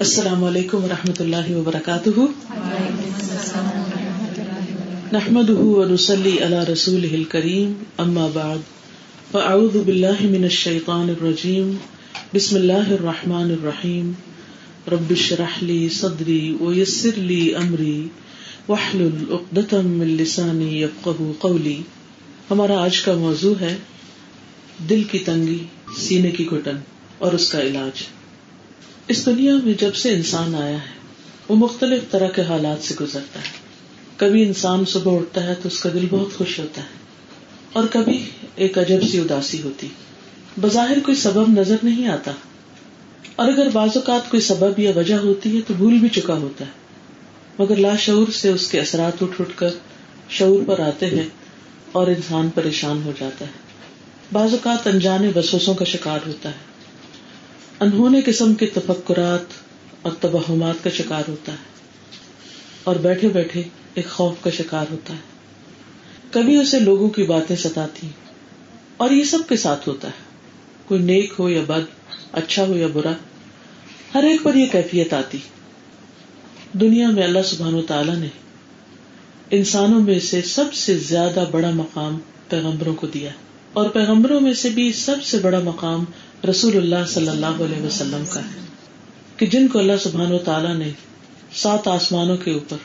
السلام علیکم و رحمۃ اللہ وبرکاتہ۔ نحمد ونسلی علی رسول کریم اما بعد، فاعوذ باللہ من الشیطان الرجیم، بسم اللہ الرحمن الرحیم۔ رب اشرح صدری ویسر لی امری، واحلل عقدۃ من لسانی قولی۔ ہمارا آج کا موضوع ہے، دل کی تنگی، سینے کی گھٹن اور اس کا علاج۔ اس دنیا میں جب سے انسان آیا ہے، وہ مختلف طرح کے حالات سے گزرتا ہے۔ کبھی انسان صبح اٹھتا ہے تو اس کا دل بہت خوش ہوتا ہے، اور کبھی ایک عجب سی اداسی ہوتی۔ بظاہر کوئی سبب نظر نہیں آتا۔ اور اگر بعض اوقات کوئی سبب یا وجہ ہوتی ہے تو بھول بھی چکا ہوتا ہے۔ مگر لاشعور سے اس کے اثرات اٹھ اٹھ کر شعور پر آتے ہیں اور انسان پریشان ہو جاتا ہے۔ بعض اوقات انجانے وسوسوں کا شکار ہوتا ہے۔ انہونے قسم کے تفکرات اور تبہمات کا شکار ہوتا ہے اور بیٹھے بیٹھے ایک خوف کا شکار ہوتا ہے۔ کبھی اسے لوگوں کی باتیں ستاتی اور یہ سب کے ساتھ ہوتا ہے۔ کوئی نیک ہو یا بد اچھا ہو یا برا، ہر ایک پر یہ کیفیت آتی۔ دنیا میں اللہ سبحان و تعالی نے انسانوں میں سے سب سے زیادہ بڑا مقام پیغمبروں کو دیا اور پیغمبروں میں سے بھی سب سے بڑا مقام رسول اللہ صلی اللہ علیہ وسلم کا ہے کہ جن کو اللہ سبحان و تعالیٰ نے سات آسمانوں کے اوپر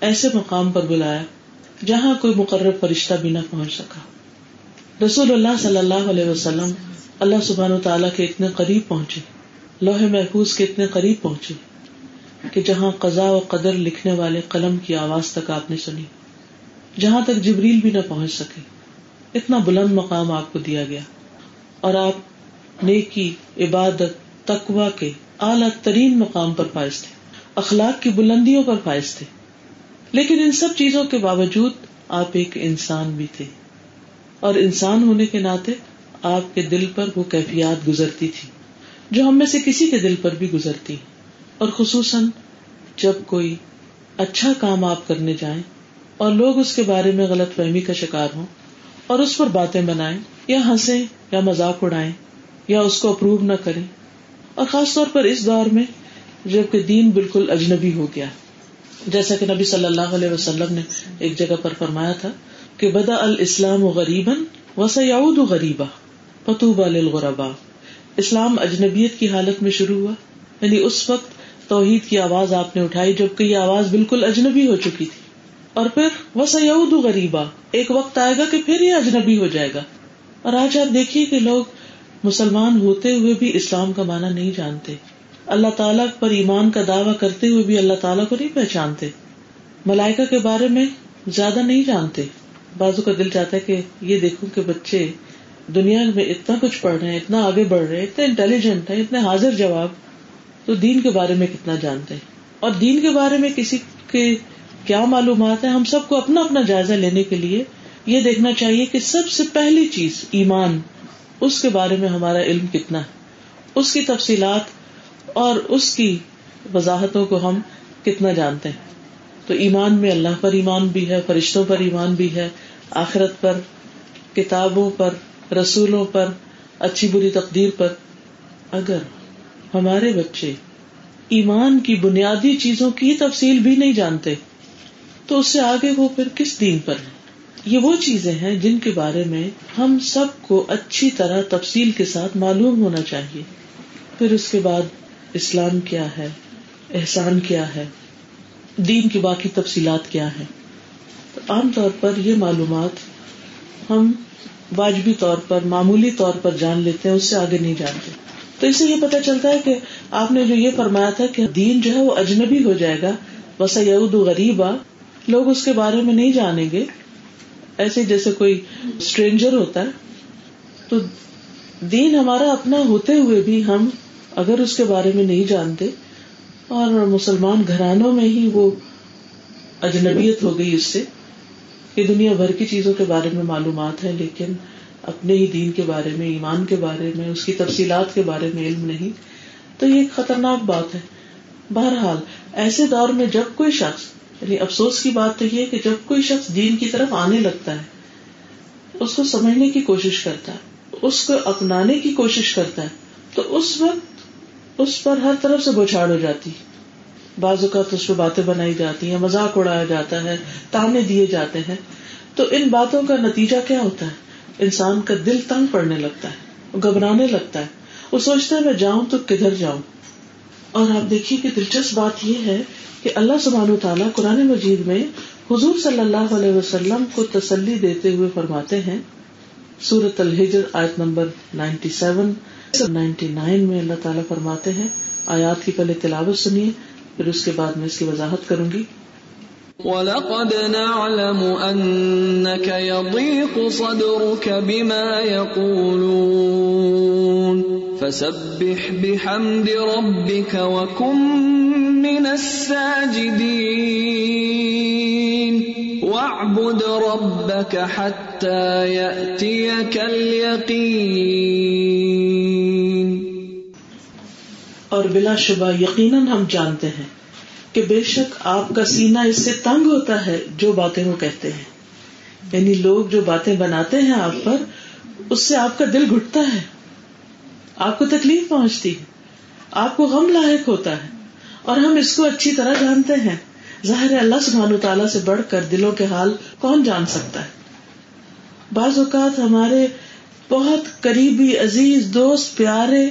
ایسے مقام پر بلایا جہاں کوئی مقرر فرشتہ بھی نہ پہنچ سکا۔ رسول اللہ صلی اللہ علیہ وسلم اللہ سبحان و تعالیٰ کے اتنے قریب پہنچے، لوہے محفوظ کے اتنے قریب پہنچے کہ جہاں قزا و قدر لکھنے والے قلم کی آواز تک آپ نے سنی، جہاں تک جبریل بھی نہ پہنچ سکے، اتنا بلند مقام آپ کو دیا گیا اور آپ نیکی، عبادت تقوا کے اعلیٰ ترین مقام پر فائز تھے۔ اخلاق کی بلندیوں پر فائز تھے۔ لیکن ان سب چیزوں کے باوجود آپ ایک انسان بھی تھے۔ اور انسان ہونے کے ناطے آپ کے دل پر وہ کیفیات گزرتی تھی، جو ہم میں سے کسی کے دل پر بھی گزرتی۔ اور خصوصاً جب کوئی اچھا کام آپ کرنے جائیں اور لوگ اس کے بارے میں غلط فہمی کا شکار ہوں اور اس پر باتیں بنائیں یا ہنسیں یا مذاق اڑائیں یا اس کو اپروو نہ کرے اور خاص طور پر اس دور میں جبکہ دین بالکل اجنبی ہو گیا۔ جیسا کہ نبی صلی اللہ علیہ وسلم نے ایک جگہ پر فرمایا تھا کہ بدا الاسلام غریباً وسعود غریبا فتوبہ للغربا۔ اسلام اجنبیت کی حالت میں شروع ہوا۔ یعنی اس وقت توحید کی آواز آپ نے اٹھائی جبکہ یہ آواز بالکل اجنبی ہو چکی تھی۔ اور پھر وہ سعود غریبا، ایک وقت آئے گا کہ پھر یہ اجنبی ہو جائے گا۔ اور آج آپ دیکھیے کہ لوگ مسلمان ہوتے ہوئے بھی اسلام کا معنی نہیں جانتے۔ اللہ تعالیٰ پر ایمان کا دعوی کرتے ہوئے بھی اللہ تعالیٰ کو نہیں پہچانتے۔ ملائکا کے بارے میں زیادہ نہیں جانتے۔ بازو کا دل چاہتا ہے کہ یہ دیکھوں کہ بچے دنیا میں اتنا کچھ پڑھ رہے ہیں، اتنا آگے بڑھ رہے ہیں، اتنے انٹیلیجنٹ ہیں، اتنے حاضر جواب، تو دین کے بارے میں کتنا جانتے ہیں؟ اور دین کے بارے میں کسی کے کیا معلومات ہے ہم سب کو اپنا اپنا جائزہ لینے کے لیے یہ دیکھنا چاہیے کہ سب سے پہلی چیز ایمان اس کے بارے میں ہمارا علم کتنا ہے؟ اس کی تفصیلات اور اس کی وضاحتوں کو ہم کتنا جانتے ہیں؟ تو ایمان میں اللہ پر ایمان بھی ہے، فرشتوں پر ایمان بھی ہے، آخرت پر، کتابوں پر، رسولوں پر، اچھی بری تقدیر پر۔ اگر ہمارے بچے ایمان کی بنیادی چیزوں کی تفصیل بھی نہیں جانتے، تو اس سے آگے وہ پھر کس دین پر ہے یہ وہ چیزیں ہیں جن کے بارے میں ہم سب کو اچھی طرح تفصیل کے ساتھ معلوم ہونا چاہیے۔ پھر اس کے بعد اسلام کیا ہے؟ احسان کیا ہے؟ دین کی باقی تفصیلات کیا ہے عام طور پر یہ معلومات ہم واجبی طور پر، معمولی طور پر جان لیتے ہیں، اس سے آگے نہیں جانتے تو اس سے یہ پتا چلتا ہے کہ آپ نے جو یہ فرمایا تھا کہ دین جو ہے وہ اجنبی ہو جائے گا۔ بس یہود غریب آ لوگ اس کے بارے میں نہیں جانیں گے۔ ایسے جیسے کوئی اسٹرینجر ہوتا ہے، تو دین ہمارا اپنا ہوتے ہوئے بھی ہم اگر اس کے بارے میں نہیں جانتے، اور مسلمان گھرانوں میں ہی وہ اجنبیت ہو گئی اس سے کہ دنیا بھر کی چیزوں کے بارے میں معلومات ہے لیکن اپنے ہی دین کے بارے میں، ایمان کے بارے میں، اس کی تفصیلات کے بارے میں علم نہیں۔ تو یہ ایک خطرناک بات ہے۔ بہرحال، ایسے دور میں جب کوئی شخص یعنی افسوس کی بات تو یہ کہ جب کوئی شخص دین کی طرف آنے لگتا ہے، اس کو سمجھنے کی کوشش کرتا ہے، اس کو اپنانے کی کوشش کرتا ہے، تو اس وقت اس پر ہر طرف سے بوچھاڑ ہو جاتی بعض اوقات اس پہ باتیں بنائی جاتی ہیں، مذاق اڑایا جاتا ہے، تانے دیے جاتے ہیں۔ تو ان باتوں کا نتیجہ کیا ہوتا ہے؟ انسان کا دل تنگ پڑنے لگتا ہے، گھبرانے لگتا ہے۔ وہ سوچتا ہے، میں جاؤں تو کدھر جاؤں؟ اور آپ دیکھیے کہ دلچسپ بات یہ ہے کہ اللہ سبحان و تعالیٰ قرآن مجید میں حضور صلی اللہ علیہ وسلم کو تسلی دیتے ہوئے فرماتے ہیں۔ سورت الحجر آیت نمبر نائنٹی سیون، نائنٹی نائن میں اللہ تعالیٰ فرماتے ہیں، آیات کی پہلے تلاوت سنیے، پھر اس کے بعد میں اس کی وضاحت کروں گی۔ وَلَقَدْ نَعْلَمُ أَنَّكَ يَضِيقُ صَدْرُكَ بِمَا يَقُولُونَ. فَسَبِّحْ بِحَمْدِ رَبِّكَ وَكُن مِّنَ السَّاجِدِينَ. وَاعْبُدْ رَبَّكَ حَتَّى يَأْتِيَكَ الْيَقِينُ. اور بلا شبہ یقیناً ہم جانتے ہیں کہ بے شک آپ کا سینہ اس سے تنگ ہوتا ہے جو باتیں وہ کہتے ہیں۔ یعنی لوگ جو باتیں بناتے ہیں آپ پر، اس سے آپ کا دل گھٹتا ہے۔ آپ کو تکلیف پہنچتی ہے۔ آپ کو غم لاحق ہوتا ہے۔ اور ہم اس کو اچھی طرح جانتے ہیں۔ ظاہر اللہ سبحان تعالیٰ سے بڑھ کر دلوں کے حال کون جان سکتا ہے؟ بعض اوقات ہمارے بہت قریبی، عزیز، دوست، پیارے،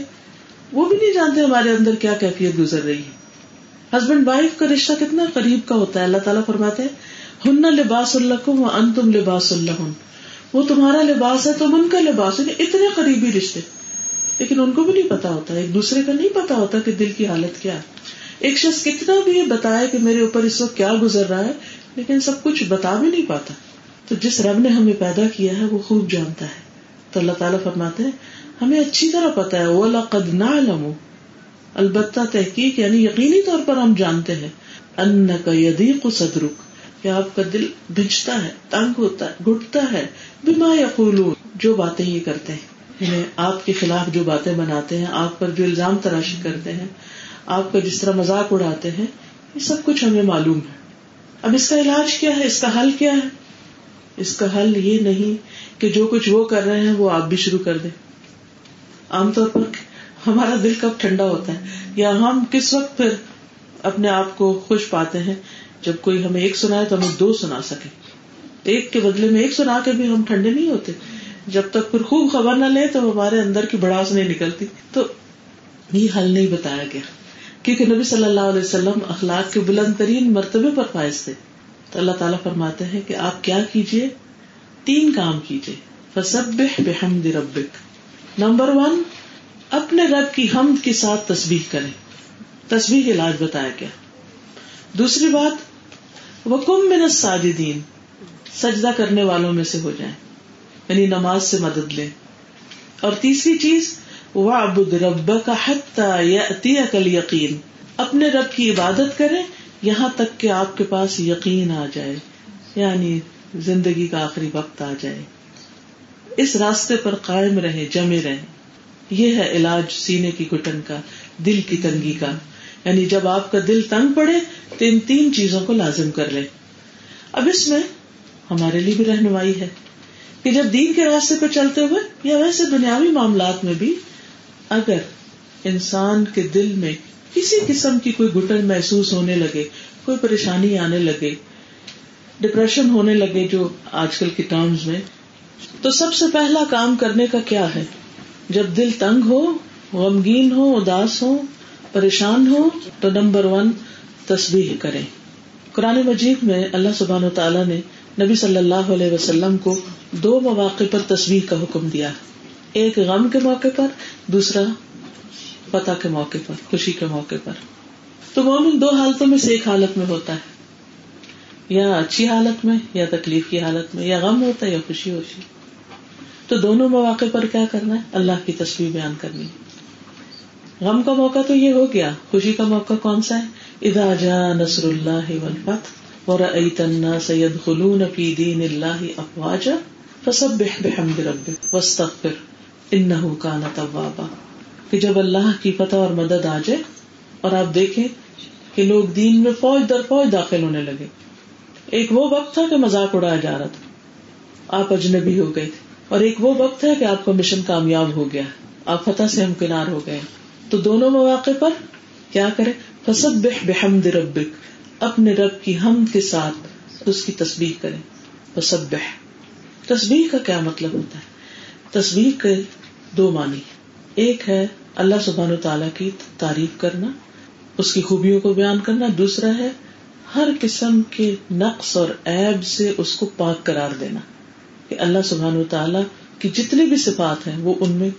وہ بھی نہیں جانتے ہمارے اندر کیا کیفیت گزر رہی ہے۔ ہسبینڈ وائف کا رشتہ کتنا قریب کا ہوتا ہے؟ اللہ تعالیٰ فرماتے ہن لباس اللہ کو ان تم لباس اللہ وہ تمہارا لباس ہے، تم ان کا لباس ہے اتنے قریبی رشتے۔ لیکن ان کو بھی نہیں پتا ہوتا، ایک دوسرے کا نہیں پتا ہوتا کہ دل کی حالت کیا ہے۔ ایک شخص کتنا بھی یہ بتایا کہ میرے اوپر اس وقت کیا گزر رہا ہے، لیکن سب کچھ بتا بھی نہیں پاتا۔ تو جس رب نے ہمیں پیدا کیا ہے، وہ خوب جانتا ہے۔ تو اللہ تعالیٰ فرماتے ہیں، ہمیں اچھی طرح پتا ہے وہ لقد نعلم البتہ تحقیق یعنی یقینی طور پر ہم جانتے ہیں ان کا یدیق صدرک، کہ آپ کا دل بھجتا ہے، تنگ ہوتا ہے، گھٹتا ہے، بما یقولون، جو باتیں یہ کرتے ہیں۔ یعنی آپ کے خلاف جو باتیں بناتے ہیں، آپ پر جو الزام تراشی کرتے ہیں، آپ کا جس طرح مذاق اڑاتے ہیں، یہ سب کچھ ہمیں معلوم ہے۔ اب اس کا علاج کیا ہے؟ اس کا حل کیا ہے؟ اس کا حل یہ نہیں کہ جو کچھ وہ کر رہے ہیں، وہ آپ بھی شروع کر دیں۔ عام طور پر ہمارا دل کب ٹھنڈا ہوتا ہے؟ یا ہم کس وقت پھر اپنے آپ کو خوش پاتے ہیں؟ جب کوئی ہمیں ایک سنا تو ہمیں دو سنا سکے ایک کے بدلے میں ایک سنا کے بھی ہم ٹھنڈے نہیں ہوتے۔ جب تک پھر خوب خبر نہ لے تو ہمارے اندر کی بڑاس نہیں نکلتی۔ تو یہ حل نہیں بتایا گیا۔ کیونکہ نبی صلی اللہ علیہ وسلم اخلاق کے بلند ترین مرتبے پر فائز تھے۔ تو اللہ تعالیٰ فرماتے ہیں کہ آپ کیا کیجیے تین کام کیجیے فسب بحمد ربک۔ نمبر ون اپنے رب کی حمد کے ساتھ تصویر کریں۔ تصویر علاج بتایا گیا۔ دوسری بات، وہ کم من ساجدین سجدہ کرنے والوں میں سے ہو جائیں۔ یعنی نماز سے مدد لیں۔ اور تیسری چیز وہ ابد رب کا حت کل یقین اپنے رب کی عبادت کریں، یہاں تک کہ آپ کے پاس یقین آ جائے۔ یعنی زندگی کا آخری وقت آ جائے۔ اس راستے پر قائم رہے جمے رہے یہ ہے علاج سینے کی گٹن کا، دل کی تنگی کا۔ یعنی جب آپ کا دل تنگ پڑے تو ان تین چیزوں کو لازم کر لے اب اس میں ہمارے لیے بھی رہنمائی ہے کہ جب دین کے راستے پہ چلتے ہوئے یا ویسے دنیاوی معاملات میں بھی اگر انسان کے دل میں کسی قسم کی کوئی گٹن محسوس ہونے لگے، کوئی پریشانی آنے لگے ڈپریشن ہونے لگے جو آج کل کے ٹرمز میں، تو سب سے پہلا کام کرنے کا کیا ہے؟ جب دل تنگ ہو، غمگین ہو، اداس ہو، پریشان ہو، تو نمبر ون تصویر کرے قرآن مجید میں اللہ سبحان و تعالیٰ نے نبی صلی اللہ علیہ وسلم کو دو مواقع پر تصویر کا حکم دیا۔ ایک غم کے موقع پر، دوسرا فتح کے موقع پر، خوشی کے موقع پر۔ تو مومن دو حالتوں میں سے ایک حالت میں ہوتا ہے۔ یا اچھی حالت میں، یا تکلیف کی حالت میں، یا غم ہوتا ہے یا خوشی ہوتی تو دونوں مواقع پر کیا کرنا ہے؟ اللہ کی تصویر بیان کرنی غم کا موقع تو یہ ہو گیا۔ خوشی کا موقع کون سا ہے؟ ادا جا نصر اللہ ولفت اور سید خلون فی دین اللہ افواجا فسب بحمد رب وسطر ان کا نتوابا کہ جب اللہ کی فتح اور مدد آ جائے اور آپ دیکھیں کہ لوگ دین میں فوج در فوج داخل ہونے لگے۔ ایک وہ وقت تھا کہ مذاق اڑایا جا رہا تھا۔ آپ اجنبی ہو گئے تھے۔ اور ایک وہ وقت ہے کہ آپ کا مشن کامیاب ہو گیا۔ آپ فتح سے ہمکنار ہو گئے۔ تو دونوں مواقع پر کیا کرے فسب بحمد ربک۔ اپنے رب کی ہم کے ساتھ اس کی تصویر کرے فسب تصویر کا کیا مطلب ہوتا ہے؟ تصویر کے دو معنی ایک ہے اللہ سبحان و تعالیٰ کی تعریف کرنا، اس کی خوبیوں کو بیان کرنا۔ دوسرا ہے ہر قسم کے نقص اور عیب سے اس کو پاک قرار دینا۔ کہ اللہ سبحان و تعالیٰ کی جتنی بھی صفات ہیں وہ ان میں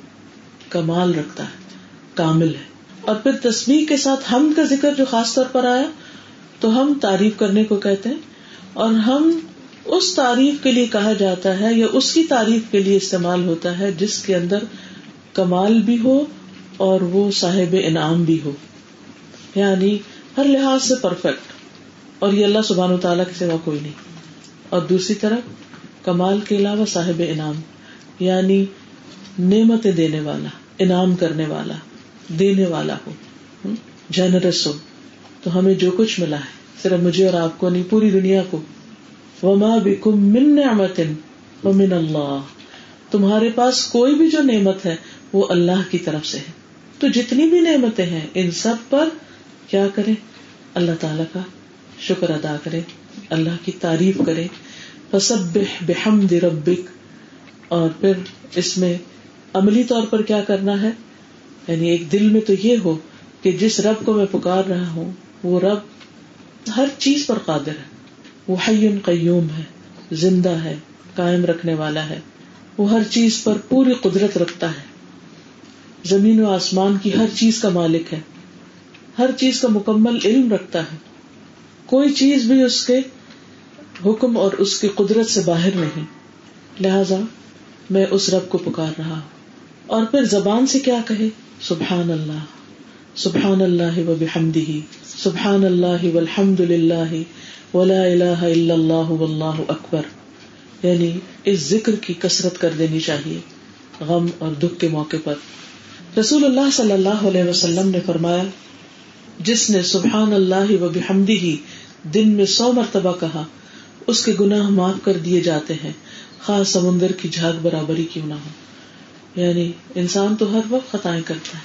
کمال رکھتا ہے، کامل ہے۔ اور پھر تصویر کے ساتھ ہم کا ذکر جو خاص طور پر آیا، تو ہم تعریف کرنے کو کہتے ہیں۔ اور ہم اس تعریف کے لیے کہا جاتا ہے یا اس کی تعریف کے لیے استعمال ہوتا ہے جس کے اندر کمال بھی ہو اور وہ صاحب انعام بھی ہو۔ یعنی ہر لحاظ سے پرفیکٹ اور یہ اللہ سبحان و تعالیٰ کے سوا کوئی نہیں۔ اور دوسری طرف کمال کے علاوہ صاحب انعام یعنی نعمت دینے والا، انعام کرنے والا، دینے والا ہو جنرس ہو تو ہمیں جو کچھ ملا ہے، صرف مجھے اور آپ کو نہیں، پوری دنیا کو۔ وما بکم من نعمت ومن اللہ۔ تمہارے پاس کوئی بھی جو نعمت ہے، وہ اللہ کی طرف سے ہے۔ تو جتنی بھی نعمتیں ہیں، ان سب پر کیا کرے اللہ تعالی کا شکر ادا کرے اللہ کی تعریف کرے فسبح بحمد ربک۔ اور پھر اس میں عملی طور پر کیا کرنا ہے؟ یعنی ایک دل میں تو یہ ہو کہ جس رب کو میں پکار رہا ہوں، وہ رب ہر چیز پر قادر ہے۔ وہ حیم قیوم ہے، زندہ ہے، قائم رکھنے والا ہے۔ وہ ہر چیز پر پوری قدرت رکھتا ہے۔ زمین و آسمان کی ہر چیز کا مالک ہے۔ ہر چیز کا مکمل علم رکھتا ہے۔ کوئی چیز بھی اس کے حکم اور اس کی قدرت سے باہر نہیں۔ لہذا میں اس رب کو پکار رہا۔ ہوں اور پھر زبان سے کیا کہے؟ سبحان اللہ سبحان اللہ و بحمدہ۔ سبحان اللہ والحمد للہ ولا الہ الا اللہ واللہ اکبر۔ یعنی اس ذکر کی کثرت کر دینی چاہیے۔ غم اور دکھ کے موقع پر۔ رسول اللہ صلی اللہ علیہ وسلم نے فرمایا، جس نے سبحان اللہ و بحمدی دن میں سو مرتبہ کہا اس کے گناہ معاف کر دیے جاتے ہیں۔ خاص سمندر کی جھاگ برابری کیوں نہ ہو؟ یعنی انسان تو ہر وقت خطائیں کرتا ہے۔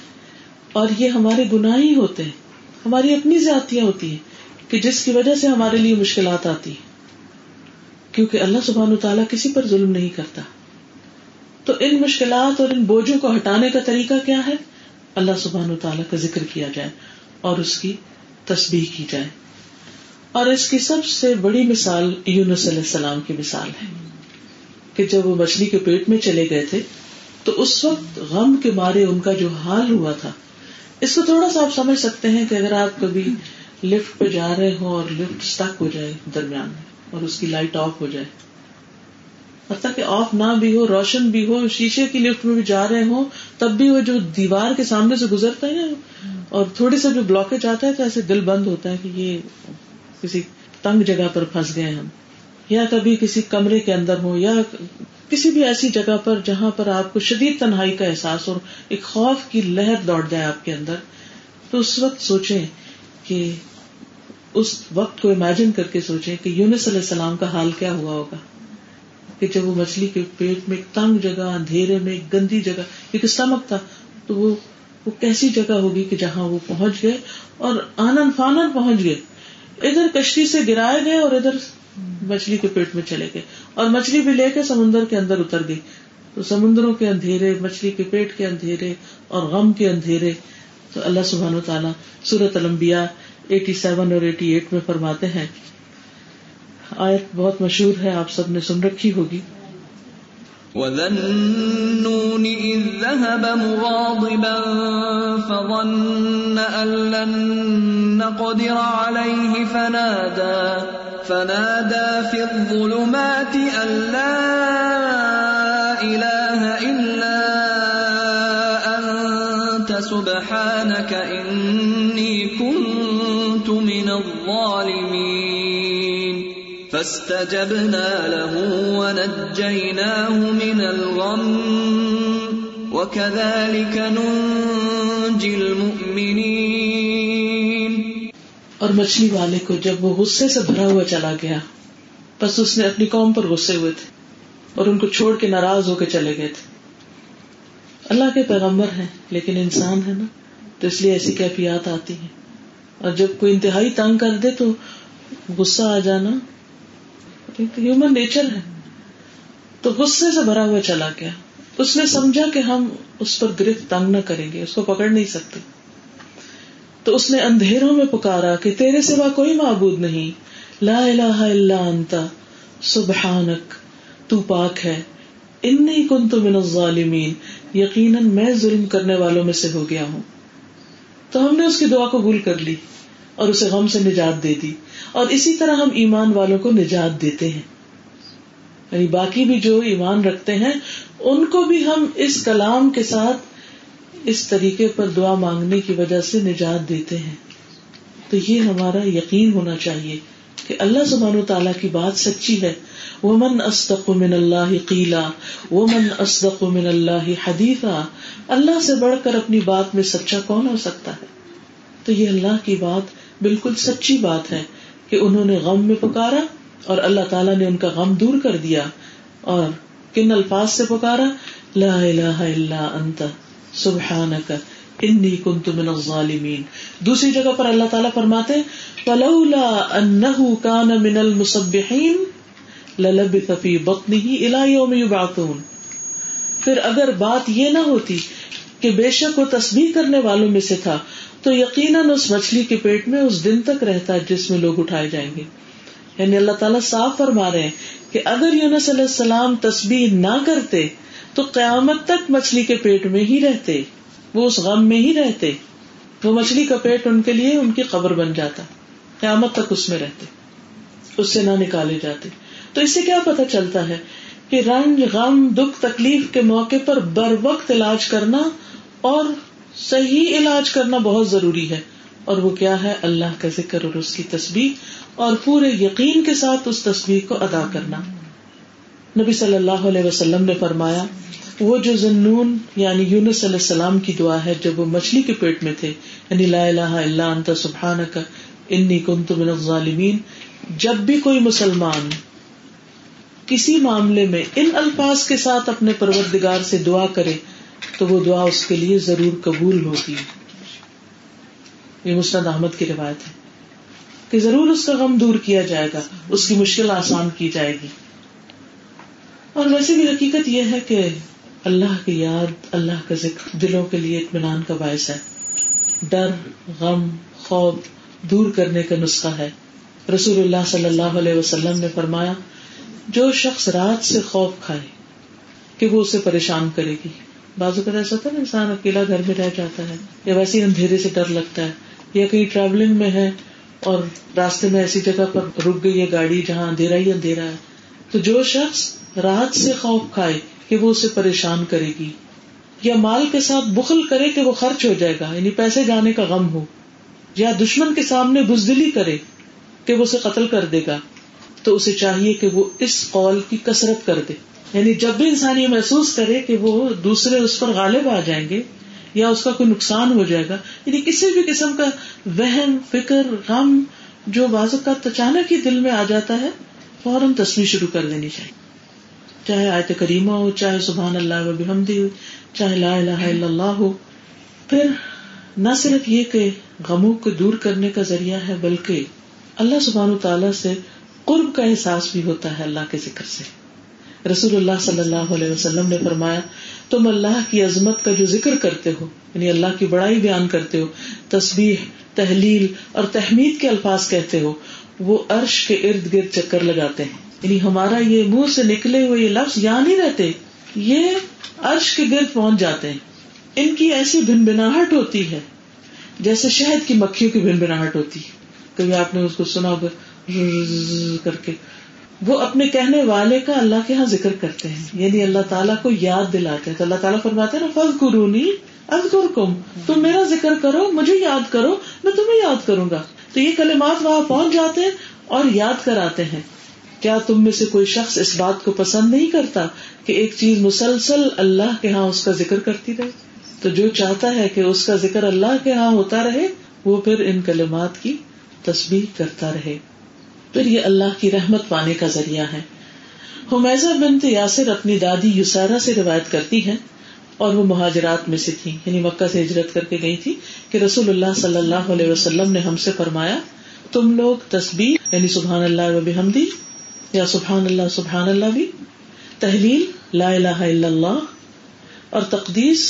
اور یہ ہمارے گناہ ہی ہوتے ہیں۔ ہماری اپنی زیادتیاں ہوتی ہیں کہ جس کی وجہ سے ہمارے لیے مشکلات آتی ہیں۔ کیونکہ اللہ سبحان تعالیٰ کسی پر ظلم نہیں کرتا۔ تو ان مشکلات اور ان بوجھوں کو ہٹانے کا طریقہ کیا ہے؟ اللہ سبحان تعالیٰ کا ذکر کیا جائے اور اس کی تسبیح کی جائے۔ اور اس کی سب سے بڑی مثال یونس علیہ السلام کی مثال ہے کہ جب وہ مچھلی کے پیٹ میں چلے گئے تھے تو اس وقت غم کے مارے ان کا جو حال ہوا تھا، اس کو تھوڑا سا آپ سمجھ سکتے ہیں کہ اگر آپ کبھی لفٹ پہ جا رہے ہوں اور لفٹ اسٹک ہو جائے درمیان میں اور اس کی لائٹ آف ہو جائے حتیٰ کہ آف نہ بھی ہو، روشن بھی ہو، شیشے کی لفٹ میں بھی جا رہے ہوں، تب بھی وہ جو دیوار کے سامنے سے گزرتا ہے اور تھوڑی سا جو بلاکیج آتا ہے تو ایسے دل بند ہوتا ہے کہ یہ کسی تنگ جگہ پر پھنس گئے ہم، یا کبھی کسی کمرے کے اندر ہو یا کسی بھی ایسی جگہ پر جہاں پر آپ کو شدید تنہائی کا احساس اور ایک خوف کی لہر لوٹ جائے آپ کے اندر، تو اس وقت سوچیں کہ اس وقت کو امیجن کر کے سوچیں کہ یونس علیہ السلام کا حال کیا ہوا ہوگا، کہ جب وہ مچھلی کے پیٹ میں ایک تنگ جگہ، اندھیرے میں ایک گندی جگہ ایک اسٹمک تھا، تو وہ وہ کیسی جگہ ہوگی کہ جہاں وہ پہنچ گئے اور آنند فانند پہنچ گئے؟ ادھر کشتی سے گرائے گئے اور ادھر مچھلی کے پیٹ میں چلے گئے اور مچھلی بھی لے کے سمندر کے اندر اتر گئی تو سمندروں کے اندھیرے، مچھلی کے پیٹ کے اندھیرے اور غم کے اندھیرے تو اللہ سبحان و تعالیٰ سورت المبیا ایٹی سیون اور ایٹی ایٹ میں فرماتے ہیں۔ آیت بہت مشہور ہے، آپ سب نے سن رکھی ہوگی۔ وَذَنُّونِ إِذْ ذَهَبَ مُغَاضِبًا فَظَنَّ أَن لَّن نَّقْدِرَ عَلَيْهِ فَنَادَى فَنَادَى فِي الظُّلُمَاتِ أَن لَّا إِلَٰهَ فاستجبنا له ونجيناه من الغم وكذلك ننجي المؤمنين. اور مچھلی والے کو جب وہ غصے سے بھرا ہوا چلا گیا، بس اس نے اپنی قوم پر غصے ہوئے تھے اور ان کو چھوڑ کے ناراض ہو کے چلے گئے تھے۔ اللہ کے پیغمبر ہیں، لیکن انسان ہے نا، تو اس لیے ایسی کیفیات آتی ہیں۔ اور جب کوئی انتہائی تنگ کر دے تو غصہ آ جانا کیونکہ ہیومن نیچر ہے۔ تو غصے سے بھرا ہوا چلا گیا۔ اس نے سمجھا کہ ہم اس پر گرفت تنگ نہ کریں گے، اس کو پکڑ نہیں سکتے۔ تو اس نے اندھیروں میں پکارا کہ تیرے سوا کوئی معبود نہیں۔ لا الہ الا انت، سبحانک، تو پاک ہے۔ انی کنت من الظالمین، یقیناً میں ظلم کرنے والوں میں سے ہو گیا ہوں۔ تو ہم نے اس کی دعا قبول کر لی اور اسے غم سے نجات دے دی۔ اور اسی طرح ہم ایمان والوں کو نجات دیتے ہیں۔ یعنی باقی بھی جو ایمان رکھتے ہیں، ان کو بھی ہم اس کلام کے ساتھ اس طریقے پر دعا مانگنے کی وجہ سے نجات دیتے ہیں۔ تو یہ ہمارا یقین ہونا چاہیے کہ اللہ سبحان و تعالیٰ کی بات سچی ہے۔ وہ من اسدق من اللہ قیلا وہ من اسدق من اللہ حدیثہ اللہ سے بڑھ کر اپنی بات میں سچا کون ہو سکتا ہے؟ تو یہ اللہ کی بات بالکل سچی بات ہے۔ کہ انہوں نے غم میں پکارا اور اللہ تعالیٰ نے ان کا غم دور کر دیا اور کن الفاظ سے پکارا؟ لا الہ الا انت، سبحانک، انی کنت من الظالمین۔ دوسری جگہ پر اللہ تعالیٰ فرماتے فلولا انه كان من المسبحین للبث في بطنه الى يوم يبعثون پھر اگر بات یہ نہ ہوتی کہ بے شک وہ تسبیح کرنے والوں میں سے تھا تو یقیناً اس مچھلی کے پیٹ میں اس دن تک رہتا ہے جس میں لوگ اٹھائے جائیں گے۔ یعنی اللہ تعالیٰ صاف فرما رہے ہیں کہ اگر یونس علیہ السلام تسبیح نہ کرتے تو قیامت تک مچھلی کے پیٹ میں ہی رہتے، وہ اس غم میں ہی رہتے، وہ مچھلی کا پیٹ ان کے لیے ان کی قبر بن جاتا، قیامت تک اس میں رہتے، اس سے نہ نکالے جاتے۔ تو اس سے کیا پتا چلتا ہے کہ رنج، غم، دکھ، تکلیف کے موقع پر بر وقت علاج کرنا اور صحیح علاج کرنا بہت ضروری ہے۔ اور وہ کیا ہے؟ اللہ کا ذکر اور اس کی تصویر اور پورے یقین کے ساتھ اس تصویر کو ادا کرنا۔ نبی صلی اللہ علیہ وسلم نے فرمایا، وہ جو زنون یعنی یونس علیہ السلام کی دعا ہے، جب وہ مچھلی کے پیٹ میں تھے یعنی لا الہ الا انت، سبحانک، انی کنت من الظالمین، جب بھی کوئی مسلمان کسی معاملے میں ان الفاظ کے ساتھ اپنے پروردگار سے دعا کرے تو وہ دعا اس کے لیے ضرور قبول ہوگی۔ یہ مسند احمد کی روایت ہے کہ ضرور اس کا غم دور کیا جائے گا، اس کی مشکل آسان کی جائے گی۔ اور ویسے بھی حقیقت یہ ہے کہ اللہ کی یاد، اللہ کا ذکر دلوں کے لیے اطمینان کا باعث ہے۔ ڈر، غم، خوف دور کرنے کا نسخہ ہے۔ رسول اللہ صلی اللہ علیہ وسلم نے فرمایا، جو شخص رات سے خوف کھائے، کہ وہ اسے پریشان کرے گی۔ بازو کا ایسا ہوتا ہے نا انسان اکیلا گھر میں رہ جاتا ہے، یا ویسے اندھیرے سے ڈر لگتا ہے۔ یا کہیں ٹریولنگ میں ہے اور راستے میں ایسی جگہ پر رک گئی ہے گاڑی جہاں اندھیرا ہی اندھیرا ہے۔ تو جو شخص رات سے خوف کھائے کہ وہ اسے پریشان کرے گی، یا مال کے ساتھ بخل کرے کہ وہ خرچ ہو جائے گا یعنی پیسے جانے کا غم ہو، یا دشمن کے سامنے بزدلی کرے کہ وہ اسے قتل کر دے گا، تو اسے چاہیے کہ وہ اس قول کی کسرت کر دے۔ یعنی جب بھی انسان یہ محسوس کرے کہ وہ دوسرے اس پر غالب آ جائیں گے یا اس کا کوئی نقصان ہو جائے گا یعنی کسی بھی قسم کا وہم، فکر، غم جو بازو کا اچانک ہی دل میں آ جاتا ہے، فوراً تصویر شروع کر دینی چاہیے۔ چاہے آیت کریمہ ہو، چاہے سبحان اللہ و بحمدی ہو، چاہے لا الہ الا اللہ ہو، پھر نہ صرف یہ کہ غموں کو دور کرنے کا ذریعہ ہے، بلکہ اللہ سبحان تعالیٰ سے قرب کا احساس بھی ہوتا ہے اللہ کے ذکر سے۔ رسول اللہ صلی اللہ علیہ وسلم نے فرمایا، تم اللہ کی عظمت کا جو ذکر کرتے ہو یعنی اللہ کی بڑائی بیان کرتے ہو تصویر تحلیل اور تحمید کے الفاظ کہتے ہو، وہ عرش کے ارد گرد چکر لگاتے ہیں۔ یعنی ہمارا یہ منہ سے نکلے ہوئے یہ لفظ یہاں نہیں رہتے، یہ عرش کے گرد پہنچ جاتے ہیں۔ ان کی ایسی بن بناہٹ ہوتی ہے جیسے شہد کی مکھیوں کی بن بناہٹ ہوتی ہے۔ کبھی آپ نے اس کو سنا ہوگا کر کے۔ وہ اپنے کہنے والے کا اللہ کے یہاں ذکر کرتے ہیں۔ یعنی اللہ تعالیٰ کو یاد دلاتے ہیں۔ تو اللہ تعالیٰ فرماتے ہیں نا فض قرونی ازغر کم تم میرا ذکر کرو، مجھے یاد کرو، میں تمہیں یاد کروں گا۔ تو یہ کلمات وہاں پہنچ جاتے ہیں اور یاد کراتے ہیں۔ کیا تم میں سے کوئی شخص اس بات کو پسند نہیں کرتا کہ ایک چیز مسلسل اللہ کے ہاں اس کا ذکر کرتی رہے؟ تو جو چاہتا ہے کہ اس کا ذکر اللہ کے ہاں ہوتا رہے، وہ پھر ان کلمات کی تصویر کرتا رہے۔ پھر یہ اللہ کی رحمت پانے کا ذریعہ ہے۔ حمیزہ بنت یاسر اپنی دادی یوسارا سے روایت کرتی ہیں اور وہ مہاجرات میں سے تھی یعنی مکہ سے ہجرت کر کے گئی تھی کہ رسول اللہ صلی اللہ علیہ وسلم نے ہم سے فرمایا، تم لوگ تصبیر یعنی سبحان اللہ و بحمدی، یا سبحان اللہ سبحان اللہ بھی، تحلیل، لا الہ الا اللہ، اور تقدیس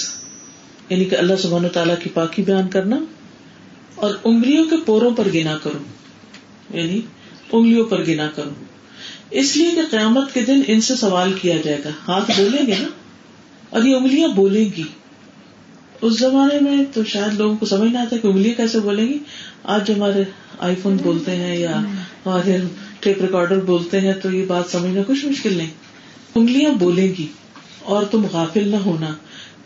یعنی کہ اللہ سبحان و تعالیٰ کی پاکی بیان کرنا، اور انگلیوں کے پوروں پر گنا کرو یعنی انگلیوں پر گنا کرو اس لیے کہ قیامت کے دن ان سے سوال کیا جائے گا۔ ہاتھ بولیں گے نا؟ اور یہ انگلیاں بولیں گی۔ اس زمانے میں تو شاید لوگوں کو سمجھ نہ آتا کہ انگلیاں کیسے بولیں گی۔ آج جو ہمارے آئی فون بولتے ہیں یا ہمارے ٹیپ ریکارڈر بولتے ہیں تو یہ بات سمجھنا کچھ مشکل نہیں۔ انگلیاں بولیں گی اور تم غافل نہ ہونا،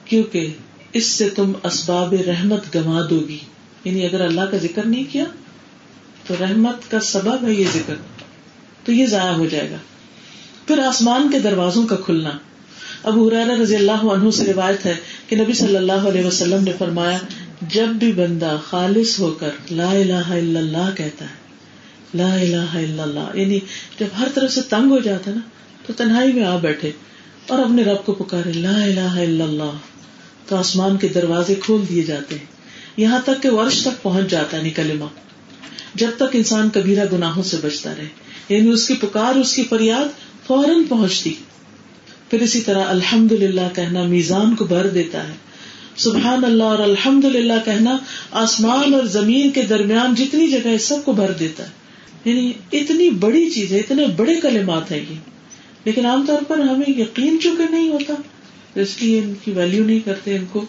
کیونکہ اس سے تم اسباب رحمت گوا دو گی یعنی اگر اللہ کا ذکر نہیں کیا تو رحمت کا سبب ہے یہ ذکر، تو یہ ضائع ہو جائے گا۔ پھر آسمان کے دروازوں کا کھلنا۔ اب حرار رضی اللہ عنہ سے روایت ہے کہ نبی صلی اللہ علیہ وسلم نے فرمایا، جب بھی بندہ خالص ہو کر لا الہ الا اللہ کہتا ہے، لا الہ الا اللہ یعنی جب ہر طرف سے تنگ ہو جاتا ہے نا، تو تنہائی میں آ بیٹھے اور اپنے رب کو پکارے، لا الہ الا اللہ، تو آسمان کے دروازے کھول دیے جاتے ہیں۔ یہاں تک کہ ورش تک پہنچ جاتا ہے نکلما جب تک انسان کبیرہ گناہوں سے بچتا رہے۔ یعنی اس کی پکار، اس کی فریاد فوراً پہنچتی۔ پھر اسی طرح الحمد للہ کہنا میزان کو بھر دیتا ہے۔ سبحان اللہ اور الحمد للہ کہنا آسمان اور زمین کے درمیان جتنی جگہ ہے، سب کو بھر دیتا ہے۔ یعنی اتنی بڑی چیز ہے، اتنے بڑے کلمات ہے یہ۔ لیکن عام طور پر ہمیں یقین چکے نہیں ہوتا، اس لیے ان کی ویلو نہیں کرتے، ان کو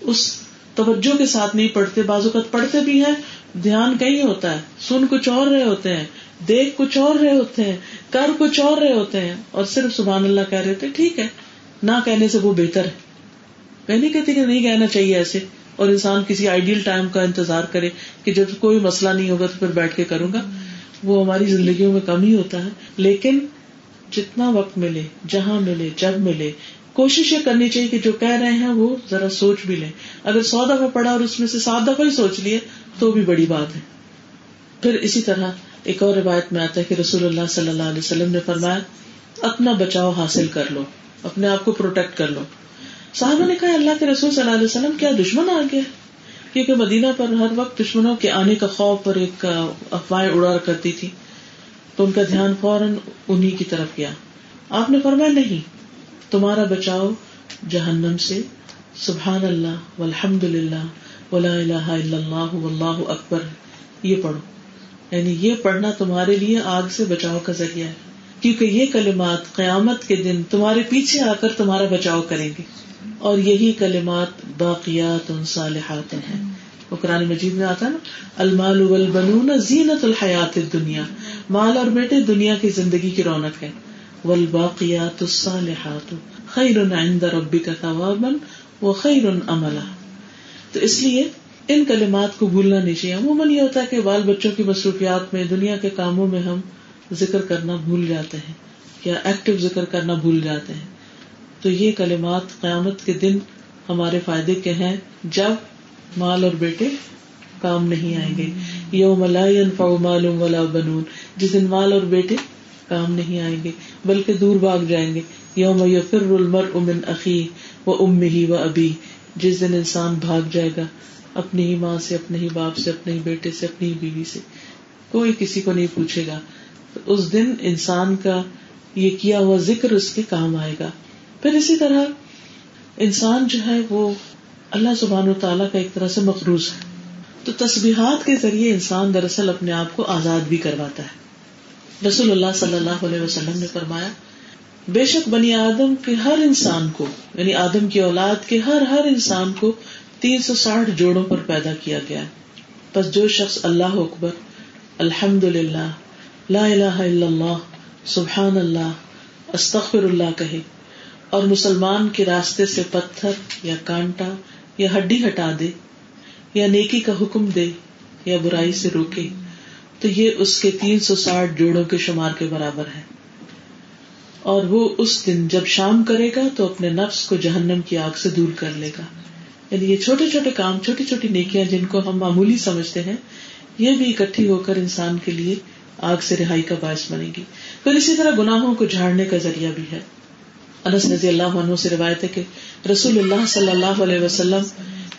اس توجہ کے ساتھ نہیں پڑھتے بازو کا پڑھتے بھی ہیں، دھیان کہیں ہوتا ہے، سن کچھ اور رہے ہوتے ہیں، دیکھ کچھ اور رہے ہوتے ہیں، کر کچھ اور رہے ہوتے ہیں، اور صرف سبحان اللہ کہہ رہے ہوتے ٹھیک ہے، نہ کہنے سے وہ بہتر ہے۔ میں نہیں کہتی کہ نہیں کہنا چاہیے ایسے، اور انسان کسی آئیڈیل ٹائم کا انتظار کرے کہ جب کوئی مسئلہ نہیں ہوگا تو پھر بیٹھ کے کروں گا۔ وہ ہماری زندگیوں میں کم ہی ہوتا ہے، لیکن جتنا وقت ملے، جہاں ملے، جب ملے کوشش یہ کرنی چاہیے کہ جو کہہ رہے ہیں وہ ذرا سوچ بھی لیں۔ اگر سو دفعہ پڑھا اور اس میں سے سات دفعہ ہی سوچ لیے تو بھی بڑی بات ہے۔ پھر اسی طرح ایک اور روایت میں آتا ہے کہ رسول اللہ صلی اللہ علیہ وسلم نے فرمایا، اپنا بچاؤ حاصل کر لو، اپنے آپ کو پروٹیکٹ کر لو۔ صاحب نے کہا، اللہ کے رسول صلی اللہ علیہ وسلم کیا دشمن آ گیا؟ کیونکہ مدینہ پر ہر وقت دشمنوں کے آنے کا خوف پر ایک افواہیں اڑا کرتی تھی۔ تو ان کا دھیان فوراً انہیں کی طرف گیا۔ آپ نے فرمایا، نہیں تمہارا بچاؤ جہنم سے۔ سبحان اللہ والحمد للہ ولا الہ الا اللہ واللہ اکبر۔ یہ پڑھو۔ یعنی یہ پڑھنا تمہارے لیے آگ سے بچاؤ کا ذریعہ ہے۔ کیونکہ یہ کلمات قیامت کے دن تمہارے پیچھے آ کر تمہارا بچاؤ کریں گے۔ اور یہی کلمات باقیات صالحات ہیں۔ وہ قرآن مجید میں آتا نا، المال والبنون زینت الحیات دنیا مال اور بیٹے دنیا کی زندگی کی رونق ہے۔ والباقیات الصالحات. خیر عند ربک ثوابا وخیر عملا تو اس لیے ان کلمات کو بھولنا نہیں چاہیے. عموماً یہ ہوتا ہے کہ بال بچوں کی مصروفیات میں، دنیا کے کاموں میں ہم ذکر کرنا بھول جاتے ہیں، یا ایکٹیو ذکر کرنا بھول جاتے ہیں۔ تو یہ کلمات قیامت کے دن ہمارے فائدے کے ہیں جب مال اور بیٹے کام نہیں آئیں گے۔ یوم لا ينفع مال ولا بنون۔ جس دن مال اور بیٹے کام نہیں آئیں گے، بلکہ دور بھاگ جائیں گے۔ یوم یفر المرء من اخی و امه و ابی، جس دن انسان بھاگ جائے گا اپنی ہی ماں سے، اپنے ہی باپ سے، اپنے ہی بیٹے سے، اپنی ہی بیوی سے۔ کوئی کسی کو نہیں پوچھے گا۔ اس دن انسان کا یہ کیا ہوا ذکر اس کے کام آئے گا۔ پھر اسی طرح انسان جو ہے وہ اللہ سبحان و تعالیٰ کا ایک طرح سے مقروض ہے۔ تو تصبیحات کے ذریعے انسان دراصل اپنے آپ کو آزاد بھی کرواتا ہے۔ رسول اللہ صلی اللہ علیہ وسلم نے فرمایا، بے شک بنی آدم کے ہر انسان کو یعنی آدم کی اولاد کے ہر ہر انسان کو تین سو ساٹھ جوڑوں پر پیدا کیا گیا۔ بس جو شخص اللہ اکبر الحمد للہ لا الہ الا اللہ، سبحان اللہ، استغفر اللہ کہے، اور مسلمان کے راستے سے پتھر یا کانٹا یا ہڈی ہٹا دے، یا نیکی کا حکم دے، یا برائی سے روکے۔ تو یہ اس کے تین سو ساٹھ جوڑوں کے شمار کے برابر ہے اور وہ اس دن جب شام کرے گا تو اپنے نفس کو جہنم کی آگ سے دور کر لے گا۔ یعنی یہ چھوٹے چھوٹے کام، چھوٹی چھوٹی نیکیاں جن کو ہم معمولی سمجھتے ہیں، یہ بھی اکٹھی ہو کر انسان کے لیے آگ سے رہائی کا باعث بنے گی۔ پھر اسی طرح گناہوں کو جھاڑنے کا ذریعہ بھی ہے۔ انس رضی اللہ عنہ سے روایت ہے کہ رسول اللہ صلی اللہ علیہ وسلم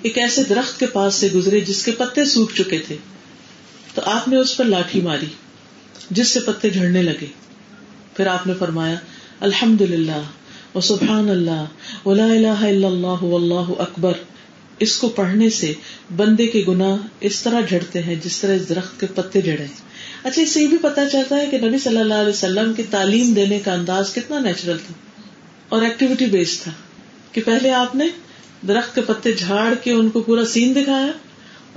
ایک ایسے درخت کے پاس سے گزرے جس کے پتے سوکھ چکے تھے۔ تو آپ نے اس پر لاٹھی ماری، جس سے پتے جھڑنے لگے۔ پھر آپ نے فرمایا الحمد للہ و سبحان اللہ ولا الہ الا اللہ واللہ اکبر۔ اس کو پڑھنے سے بندے کے گناہ اس طرح جھڑتے ہیں جس طرح اس درخت کے پتے جڑے اچھا اس سے یہ بھی پتا چلتا ہے کہ نبی صلی اللہ علیہ وسلم کی تعلیم دینے کا انداز کتنا نیچرل تھا اور ایکٹیویٹی بیسڈ تھا کہ پہلے آپ نے درخت کے پتے جھاڑ کے ان کو پورا سین دکھایا